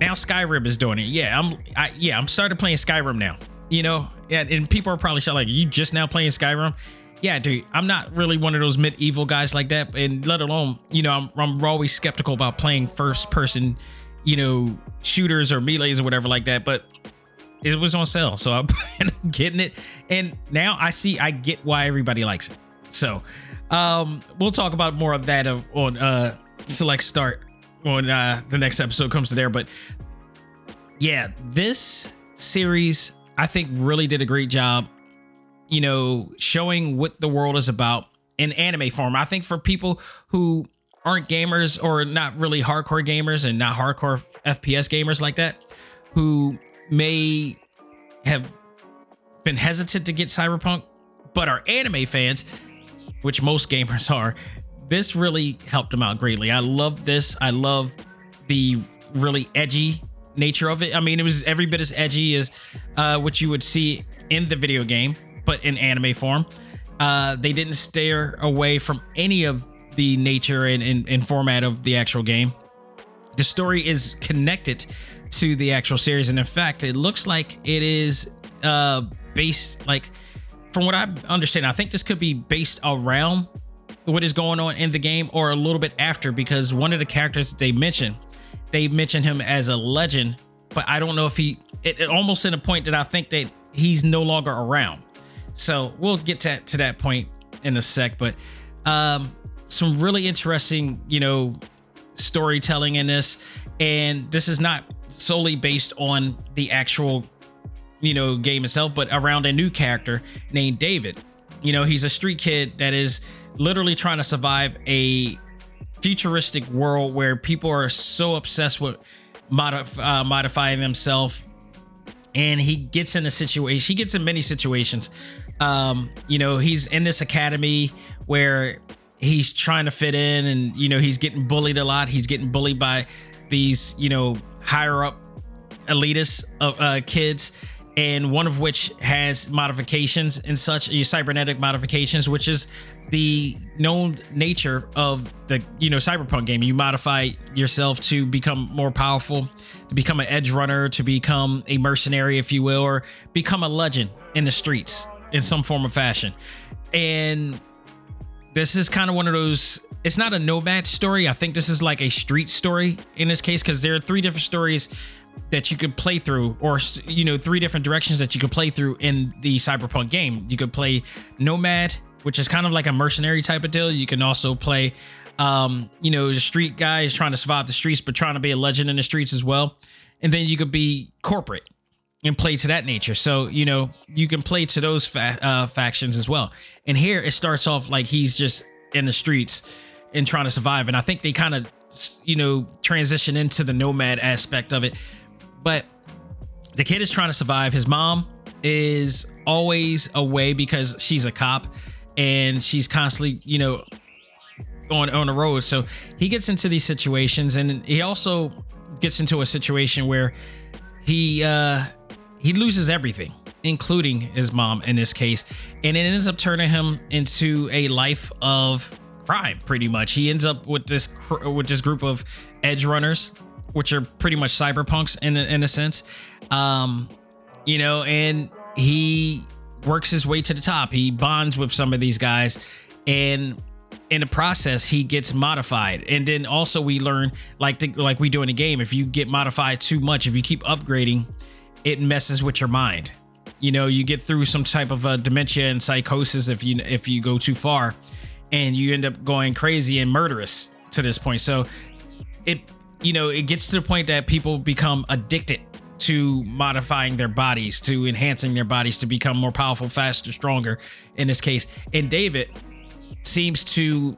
now Skyrim is doing it. Yeah, I'm I, yeah, I'm started playing Skyrim now. You know, yeah, and people are probably like, you just now playing Skyrim? Yeah, dude, I'm not really one of those medieval guys like that, and let alone, you know, I'm, I'm always skeptical about playing first person, you know, shooters or melees or whatever like that. But it was on sale, so I'm getting it, and now I see I get why everybody likes it. So, um, we'll talk about more of that on uh select start when uh the next episode comes to there. But yeah, this series I think really did a great job, you know, showing what the world is about in anime form. I think for people who aren't gamers or not really hardcore gamers and not hardcore FPS gamers like that, who may have been hesitant to get Cyberpunk, but are anime fans, which most gamers are, this really helped them out greatly. I love this. I love the really edgy nature of it. I mean, it was every bit as edgy as uh, what you would see in the video game, but in anime form. Uh, they didn't steer away from any of the nature and, and, and format of the actual game. The story is connected to the actual series, and in fact, it looks like it is uh, based like from what I understand. I think this could be based around what is going on in the game or a little bit after because one of the characters they mentioned they mentioned him as a legend, but I don't know if he. It, it almost in a point that I think that he's no longer around. So we'll get to, to that point in a sec. But um, some really interesting, you know, storytelling in this, and this is not solely based on the actual, you know, game itself, but around a new character named David. You know, he's a street kid that is literally trying to survive a futuristic world where people are so obsessed with modif- uh, modifying themselves. And he gets in a situation he gets in many situations. Um you know he's in this academy where he's trying to fit in and you know he's getting bullied a lot. He's getting bullied by these you know higher up elitist uh, uh, kids and one of which has modifications and such cybernetic modifications which is the known nature of the you know cyberpunk game. You modify yourself to become more powerful to become an edge runner to become a mercenary if you will or become a legend in the streets in some form of fashion. And this is kind of one of those it's not a nomad story. I think this is like a street story in this case because there are three different stories that you could play through or you know three different directions that you could play through in the cyberpunk game you could play nomad which is kind of like a mercenary type of deal. You can also play, um, you know, the street guys trying to survive the streets, but trying to be a legend in the streets as well. And then you could be corporate and play to that nature. So, you know, you can play to those fa- uh, factions as well. And here it starts off like he's just in the streets and trying to survive. And I think they kind of, you know, transition into the nomad aspect of it. But the kid is trying to survive. His mom is always away because she's a cop and she's constantly, you know, on on the road. So he gets into these situations, and he also gets into a situation where he uh he loses everything, including his mom in this case, and it ends up turning him into a life of crime. Pretty much, he ends up with this with this group of edge runners, which are pretty much cyberpunks in a, in a sense. Um, you know, and he works his way to the top. He bonds with some of these guys and in the process he gets modified and then also we learn like the, like we do in a game if you get modified too much if you keep upgrading it messes with your mind you know you get through some type of uh, dementia and psychosis if you if you go too far and you end up going crazy and murderous to this point so it you know it gets to the point that people become addicted to modifying their bodies, to enhancing their bodies to become more powerful, faster, stronger in this case. And David seems to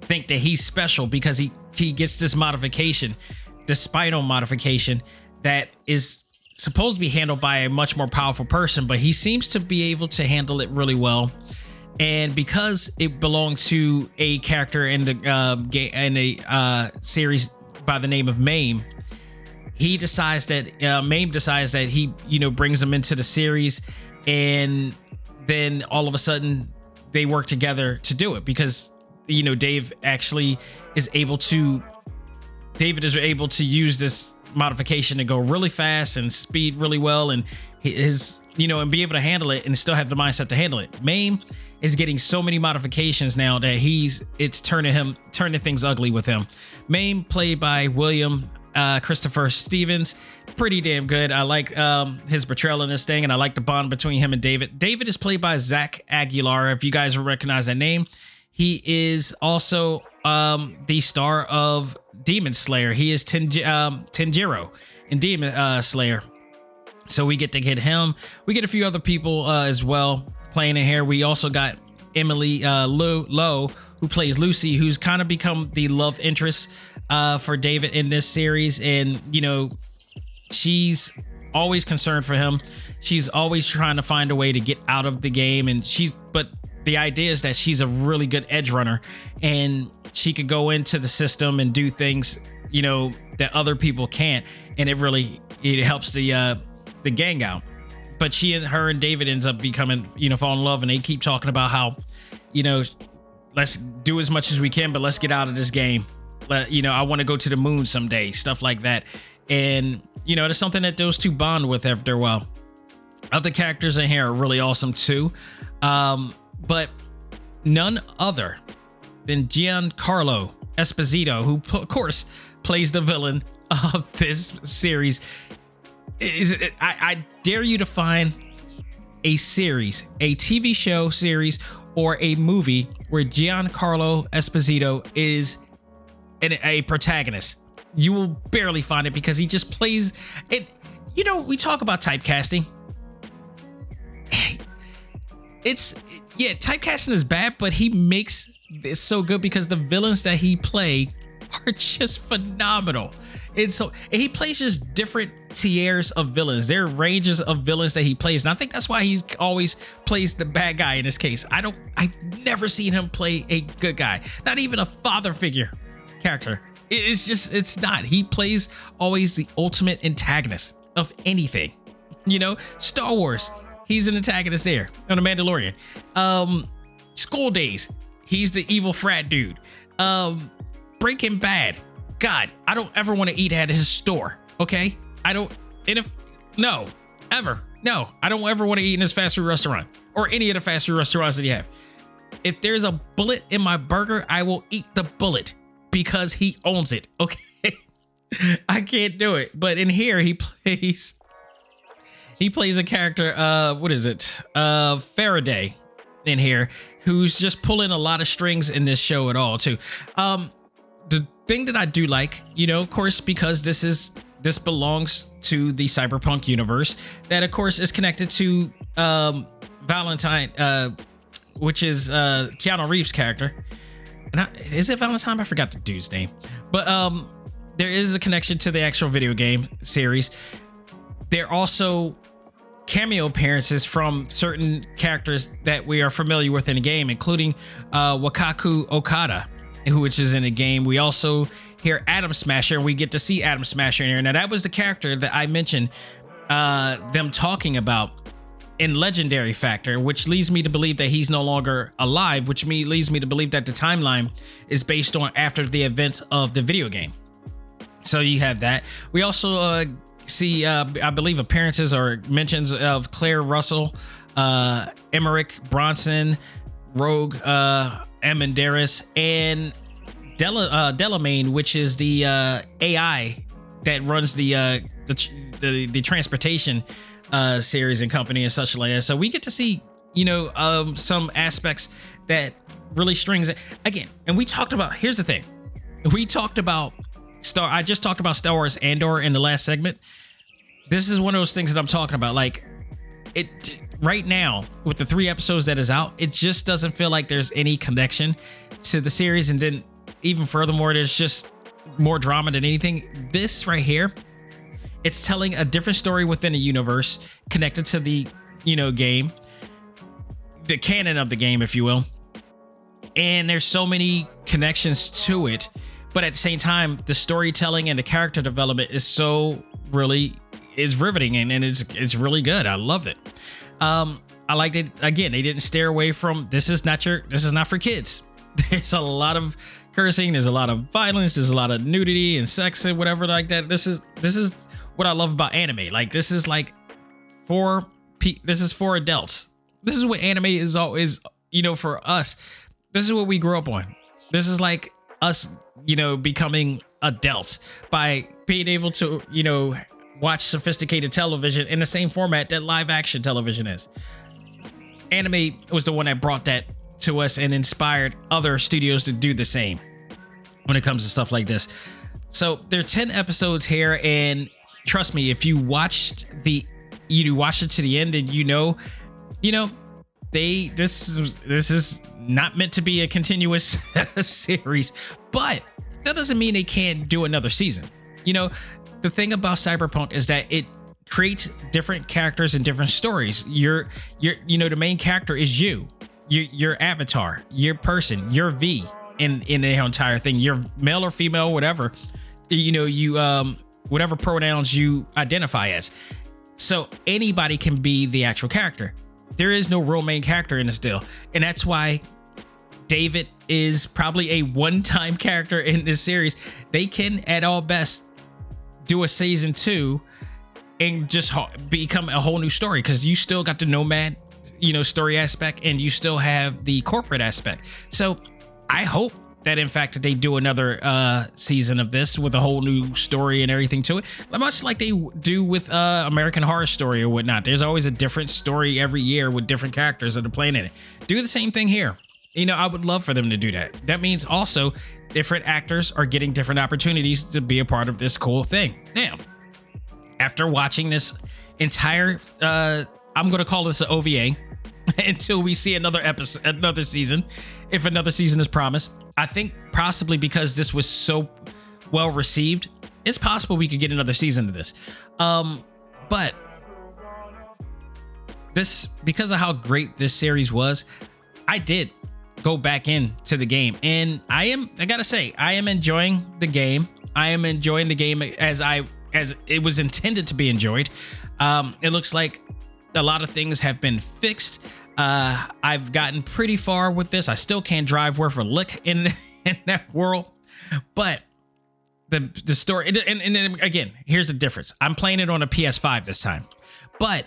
think that he's special because he he gets this modification, the spinal modification that is supposed to be handled by a much more powerful person, but he seems to be able to handle it really well. And because it belongs to a character in the uh, in a uh, series by the name of Maine, he decides that uh, Maine decides that he you know brings him into the series, and then all of a sudden they work together to do it because you know Dave actually is able to David is able to use this modification to go really fast and speed really well and his you know, and be able to handle it and still have the mindset to handle it. Maine is getting so many modifications now that he's it's turning him turning things ugly with him. Maine played by William uh, Christopher Stephens, pretty damn good. I like um, his portrayal in this thing, and I like the bond between him and David. David is played by Zach Aguilar. If you guys recognize that name, he is also um, the star of Demon Slayer. He is Tenj- um, Tanjiro in Demon uh, Slayer. So we get to get him. We get a few other people uh, as well playing in here. We also got Emily uh, Lowe, Lowe, who plays Lucy, who's kind of become the love interest uh, for David in this series. And, you know, she's always concerned for him. She's always trying to find a way to get out of the game. And she's, but the idea is that she's a really good edge runner and she could go into the system and do things, you know, that other people can't. And it really, it helps the, uh, the gang out. But she and her and David ends up becoming, you know, fall in love, and they keep talking about how, you know, let's do as much as we can, but let's get out of this game. Let you know, I want to go to the moon someday, stuff like that. And you know, it's something that those two bond with after a while. Other characters in here are really awesome too, um, but none other than Giancarlo Esposito, who of course plays the villain of this series is I, I dare you to find a series, a TV show series, or a movie where Giancarlo Esposito is an, a protagonist. You will barely find it because he just plays it. You know, we talk about typecasting. It's yeah, typecasting is bad, but he makes it so good because the villains that he play are just phenomenal. And so and he plays just different tiers of villains. There are ranges of villains that he plays, and I think that's why he's always plays the bad guy in this case. I don't, I've never seen him play a good guy, not even a father figure character. It's just, it's not. He plays always the ultimate antagonist of anything. You know, Star Wars, he's an antagonist there on The Mandalorian. Um, School Daze, he's the evil frat dude. Um, Breaking Bad, God, I don't ever want to eat at his store. Okay, I don't. And if no, ever no, I don't ever want to eat in his fast food restaurant or any of the fast food restaurants that you have. If there's a bullet in my burger, I will eat the bullet because he owns it. Okay, I can't do it. But in here, he plays. He plays a character. Uh, what is it? Uh, Faraday in here, who's just pulling a lot of strings in this show at all too. Um, the thing that I do like, you know, of course, because this is this belongs to the cyberpunk universe that of course is connected to um valentine uh which is uh keanu reeves character. Is it valentine? I forgot the dude's name. But um there is a connection to the actual video game series. There are also cameo appearances from certain characters that we are familiar with in the game including uh wakako okada which is in the game. We also hear Adam Smasher, we get to see Adam Smasher in here. Now, that was the character that I mentioned uh, them talking about in Legendary Factor, which leads me to believe that he's no longer alive, which me leads me to believe that the timeline is based on after the events of the video game. So you have that. We also uh, see, uh, I believe, appearances or mentions of Claire Russell, uh, Emmerich Bronson, Rogue uh, Amendiares, and Della uh, Delamain, which is the uh, AI that runs the uh, the, the, the transportation uh, series and company and such like that. So we get to see you know um, some aspects that really strings it again. And we talked about here's the thing, we talked about Star. I just talked about Star Wars Andor in the last segment. This is one of those things that I'm talking about. Like it right now with the three episodes that is out, it just doesn't feel like there's any connection to the series, and then even furthermore, there's just more drama than anything. This right here, it's telling a different story within a universe connected to the, you know, game, the canon of the game, if you will. And there's so many connections to it, but at the same time, the storytelling and the character development is so really is riveting and, and it's it's really good. I love it. Um, I liked it again. They didn't stare away from this is not your this is not for kids. There's a lot of cursing. There's a lot of violence. There's a lot of nudity and sex and whatever like that. This is this is what I love about anime. Like this is like for pe- this is for adults. This is what anime is always, you know, for us. This is what we grew up on. This is like us, you know, becoming adults by being able to, you know, watch sophisticated television in the same format that live action television is. Anime was the one that brought that to us and inspired other studios to do the same when it comes to stuff like this. So there are 10 episodes here, and trust me, if you watched the you watched it to the end and you know, you know, they this is this is not meant to be a continuous series, but that doesn't mean they can't do another season. You know, the thing about Cyberpunk is that it creates different characters and different stories. Your your you know the main character is you. Your your avatar, your person, your V in in the entire thing. You're male or female, whatever. You know, you um whatever pronouns you identify as. So anybody can be the actual character. There is no real main character in this deal. And that's why David is probably a one-time character in this series. They can at all best do a season 2 and just become a whole new story because you still got the nomad you know story aspect and you still have the corporate aspect. So i hope that in fact they do another uh season of this with a whole new story and everything to it. Much like they do with uh american horror story or whatnot. There's always a different story every year with different characters that are playing in it. Do the same thing here. You know i would love for them to do that. That means also different actors are getting different opportunities to be a part of this cool thing. Now after watching this entire uh i'm gonna call this an ova until we see another episode another season if another season is promised I think possibly because this was so well received, it's possible we could get another season of this. Um, but this because of how great this series was, I did go back into the game, and I am I gotta say I am enjoying the game. I am enjoying the game as I as it was intended to be enjoyed. Um, it looks like a lot of things have been fixed. Uh, I've gotten pretty far with this. I still can't drive worth a lick in in that world, but the the story and, and then again, here's the difference. I'm playing it on a PS5 this time, but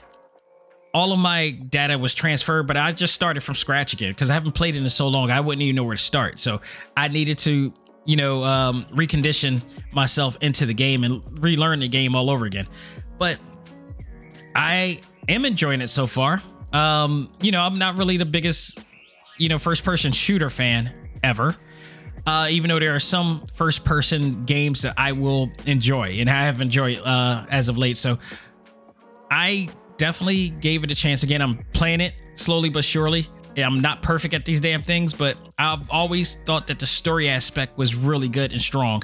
all of my data was transferred, but I just started from scratch again because I haven't played it in so long. I wouldn't even know where to start. So I needed to, you know, um, recondition myself into the game and relearn the game all over again. But I am enjoying it so far. Um, you know, I'm not really the biggest, you know, first person shooter fan ever. Uh, even though there are some first person games that I will enjoy and I have enjoyed uh, as of late. So I definitely gave it a chance again. I'm playing it slowly but surely. I'm not perfect at these damn things, but I've always thought that the story aspect was really good and strong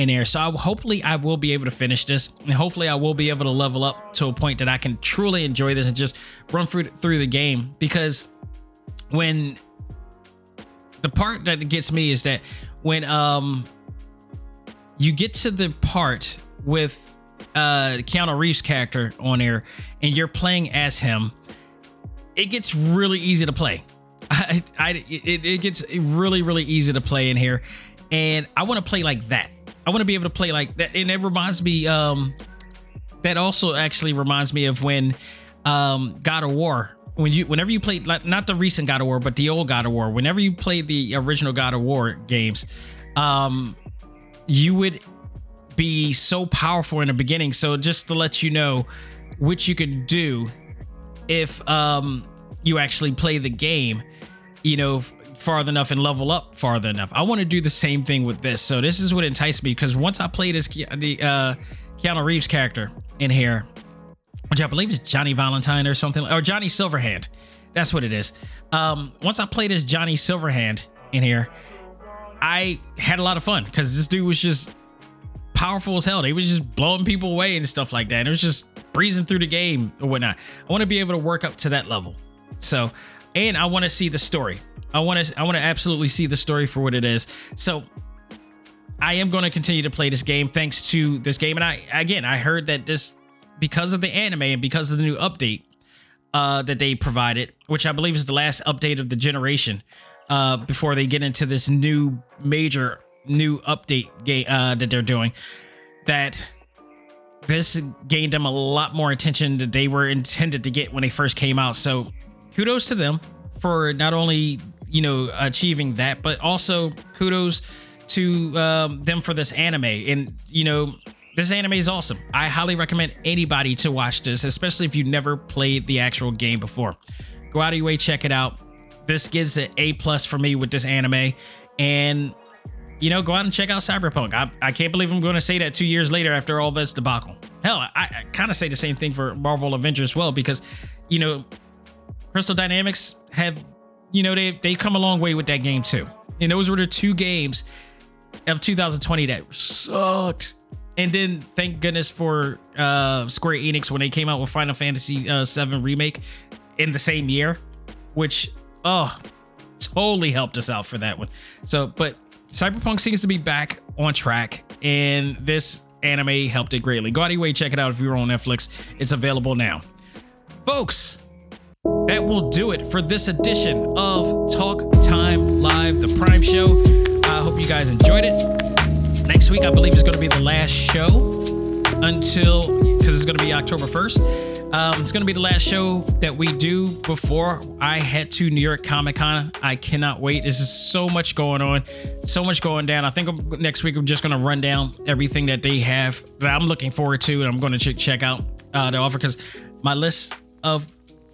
in there. So I, hopefully I will be able to finish this, and hopefully I will be able to level up to a point that I can truly enjoy this and just run through through the game. Because when the part that gets me is that when um you get to the part with uh Keanu Reeves character on there and you're playing as him, it gets really easy to play. I, I it, it gets really really easy to play in here, and I want to play like that. I want to be able to play like that, and it reminds me. Um, that also actually reminds me of when um God of War when you whenever you played like not the recent God of War but the old God of War whenever you played the original God of War games um you would be so powerful in the beginning so just to let you know what you could do if um you actually play the game you know farther enough and level up far enough I want to do the same thing with this so this is what enticed me because once I played as the uh Keanu Reeves character in here which I believe is Johnny Valentine or something, or Johnny Silverhand. That's what it is. Um, once I played as Johnny Silverhand in here, I had a lot of fun because this dude was just powerful as hell. He was just blowing people away and stuff like that. And it was just breezing through the game or whatnot. I want to be able to work up to that level. So, and I want to see the story. I want to, I want to absolutely see the story for what it is. So, I am going to continue to play this game thanks to this game. And I, again, I heard that this because of the anime and because of the new update uh, that they provided, which I believe is the last update of the generation uh, before they get into this new major new update game uh, that they're doing, that this gained them a lot more attention that they were intended to get when they first came out. So kudos to them for not only you know achieving that, but also kudos to um, them for this anime. And you know this anime is awesome. I highly recommend anybody to watch this, especially if you never played the actual game before. Go out of your way, check it out. This gives it A plus for me with this anime, and you know, go out and check out Cyberpunk. I, I can't believe I'm going to say that two years later after all this debacle. Hell, I, I kind of say the same thing for Marvel Avengers as well because, you know, Crystal Dynamics have, you know, they they come a long way with that game too. And those were the two games of 2020 that sucked. And then thank goodness for uh, Square Enix when they came out with Final Fantasy uh, 7 remake in the same year, which oh totally helped us out for that one. So, but Cyberpunk seems to be back on track, and this anime helped it greatly. Go out way, check it out if you're on Netflix. It's available now. Folks, that will do it for this edition of Talk Time Live, the Prime Show. I hope you guys enjoyed it. Next week, I believe, is going to be the last show until, because it's going to be October 1st. Um, it's going to be the last show that we do before I head to New York Comic Con. I cannot wait. There's just so much going on, so much going down. I think next week I'm just going to run down everything that they have that I'm looking forward to, and I'm going to ch- check out uh, the offer because my list of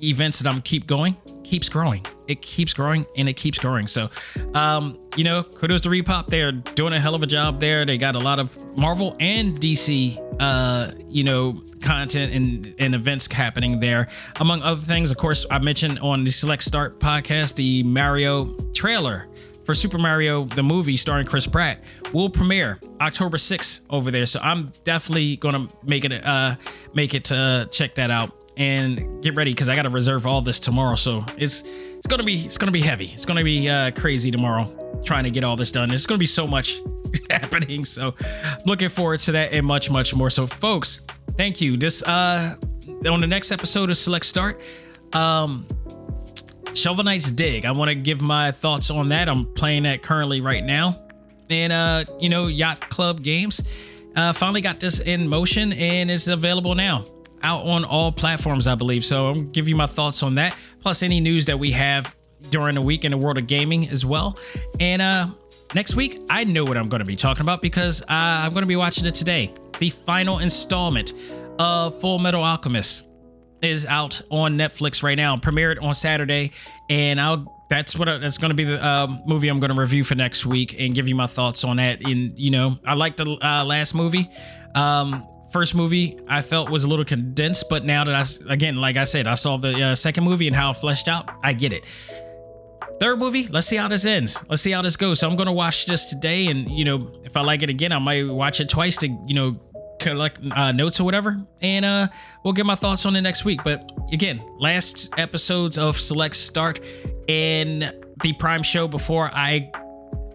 events that I'm keep going keeps growing. It keeps growing and it keeps growing. So, um, you know, kudos to ReedPop. They're doing a hell of a job there. They got a lot of Marvel and DC, uh, you know, content and, and events happening there. Among other things, of course, I mentioned on the Select Start podcast the Mario trailer for Super Mario the movie starring Chris Pratt will premiere October 6th over there. So I'm definitely gonna make it uh make it to check that out and get ready because I got to reserve all this tomorrow. So it's it's gonna be it's gonna be heavy. It's gonna be uh, crazy tomorrow trying to get all this done. It's gonna be so much happening. So looking forward to that and much much more. So folks, thank you. This uh on the next episode of Select Start, um. Shovel Knight's Dig. I want to give my thoughts on that. I'm playing that currently right now. And uh, you know, Yacht Club Games uh finally got this in motion and it's available now out on all platforms, I believe. So I'll give you my thoughts on that, plus any news that we have during the week in the world of gaming as well. And uh next week, I know what I'm going to be talking about because uh, I'm going to be watching it today. The final installment of Full Metal Alchemist is out on Netflix right now, premiered on Saturday, and I'll that's what I, that's going to be the uh, movie I'm going to review for next week and give you my thoughts on that. And you know, I like the uh, last movie. Um, first movie I felt was a little condensed, but now that I again, like I said, I saw the uh, second movie and how it fleshed out, I get it. Third movie, let's see how this ends. Let's see how this goes. So I'm gonna watch this today, and you know, if I like it again, I might watch it twice to you know collect uh, notes or whatever, and uh, we'll get my thoughts on it next week. But again, last episodes of Select Start and the Prime Show before I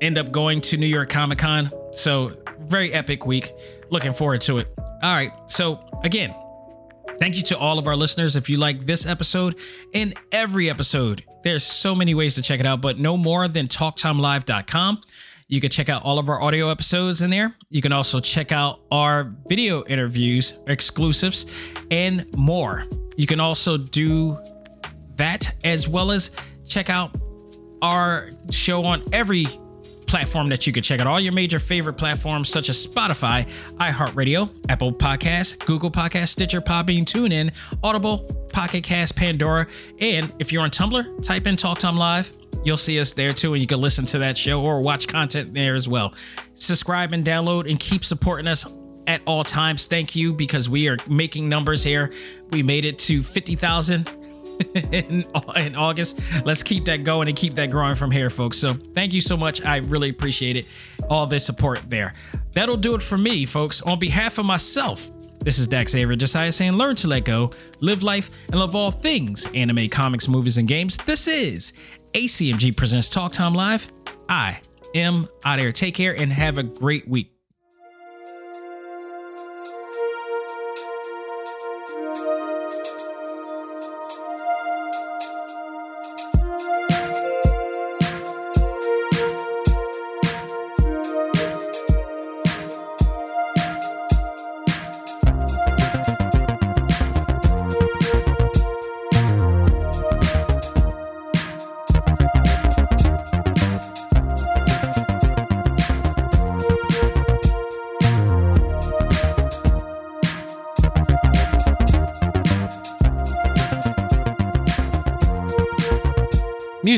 end up going to New York Comic Con. So very epic week. Looking forward to it. All right. So again, thank you to all of our listeners. If you like this episode and every episode, there's so many ways to check it out, but no more than talktimelive.com. You can check out all of our audio episodes in there. You can also check out our video interviews, exclusives, and more. You can also do that as well as check out our show on every platform that you can check out all your major favorite platforms such as Spotify, iHeartRadio, Apple Podcasts, Google Podcasts, Stitcher, Podbean, TuneIn, Audible, Pocket Cast, Pandora, and if you're on Tumblr, type in Talk Time Live. You'll see us there too, and you can listen to that show or watch content there as well. Subscribe and download and keep supporting us at all times. Thank you because we are making numbers here. We made it to 50,000 in, in August. Let's keep that going and keep that growing from here, folks. So thank you so much. I really appreciate it. All the support there. That'll do it for me, folks. On behalf of myself, this is Dax Xavier Josiah saying, learn to let go, live life, and love all things anime, comics, movies, and games. This is ACMG Presents Talk Time Live. I am out here. Take care and have a great week.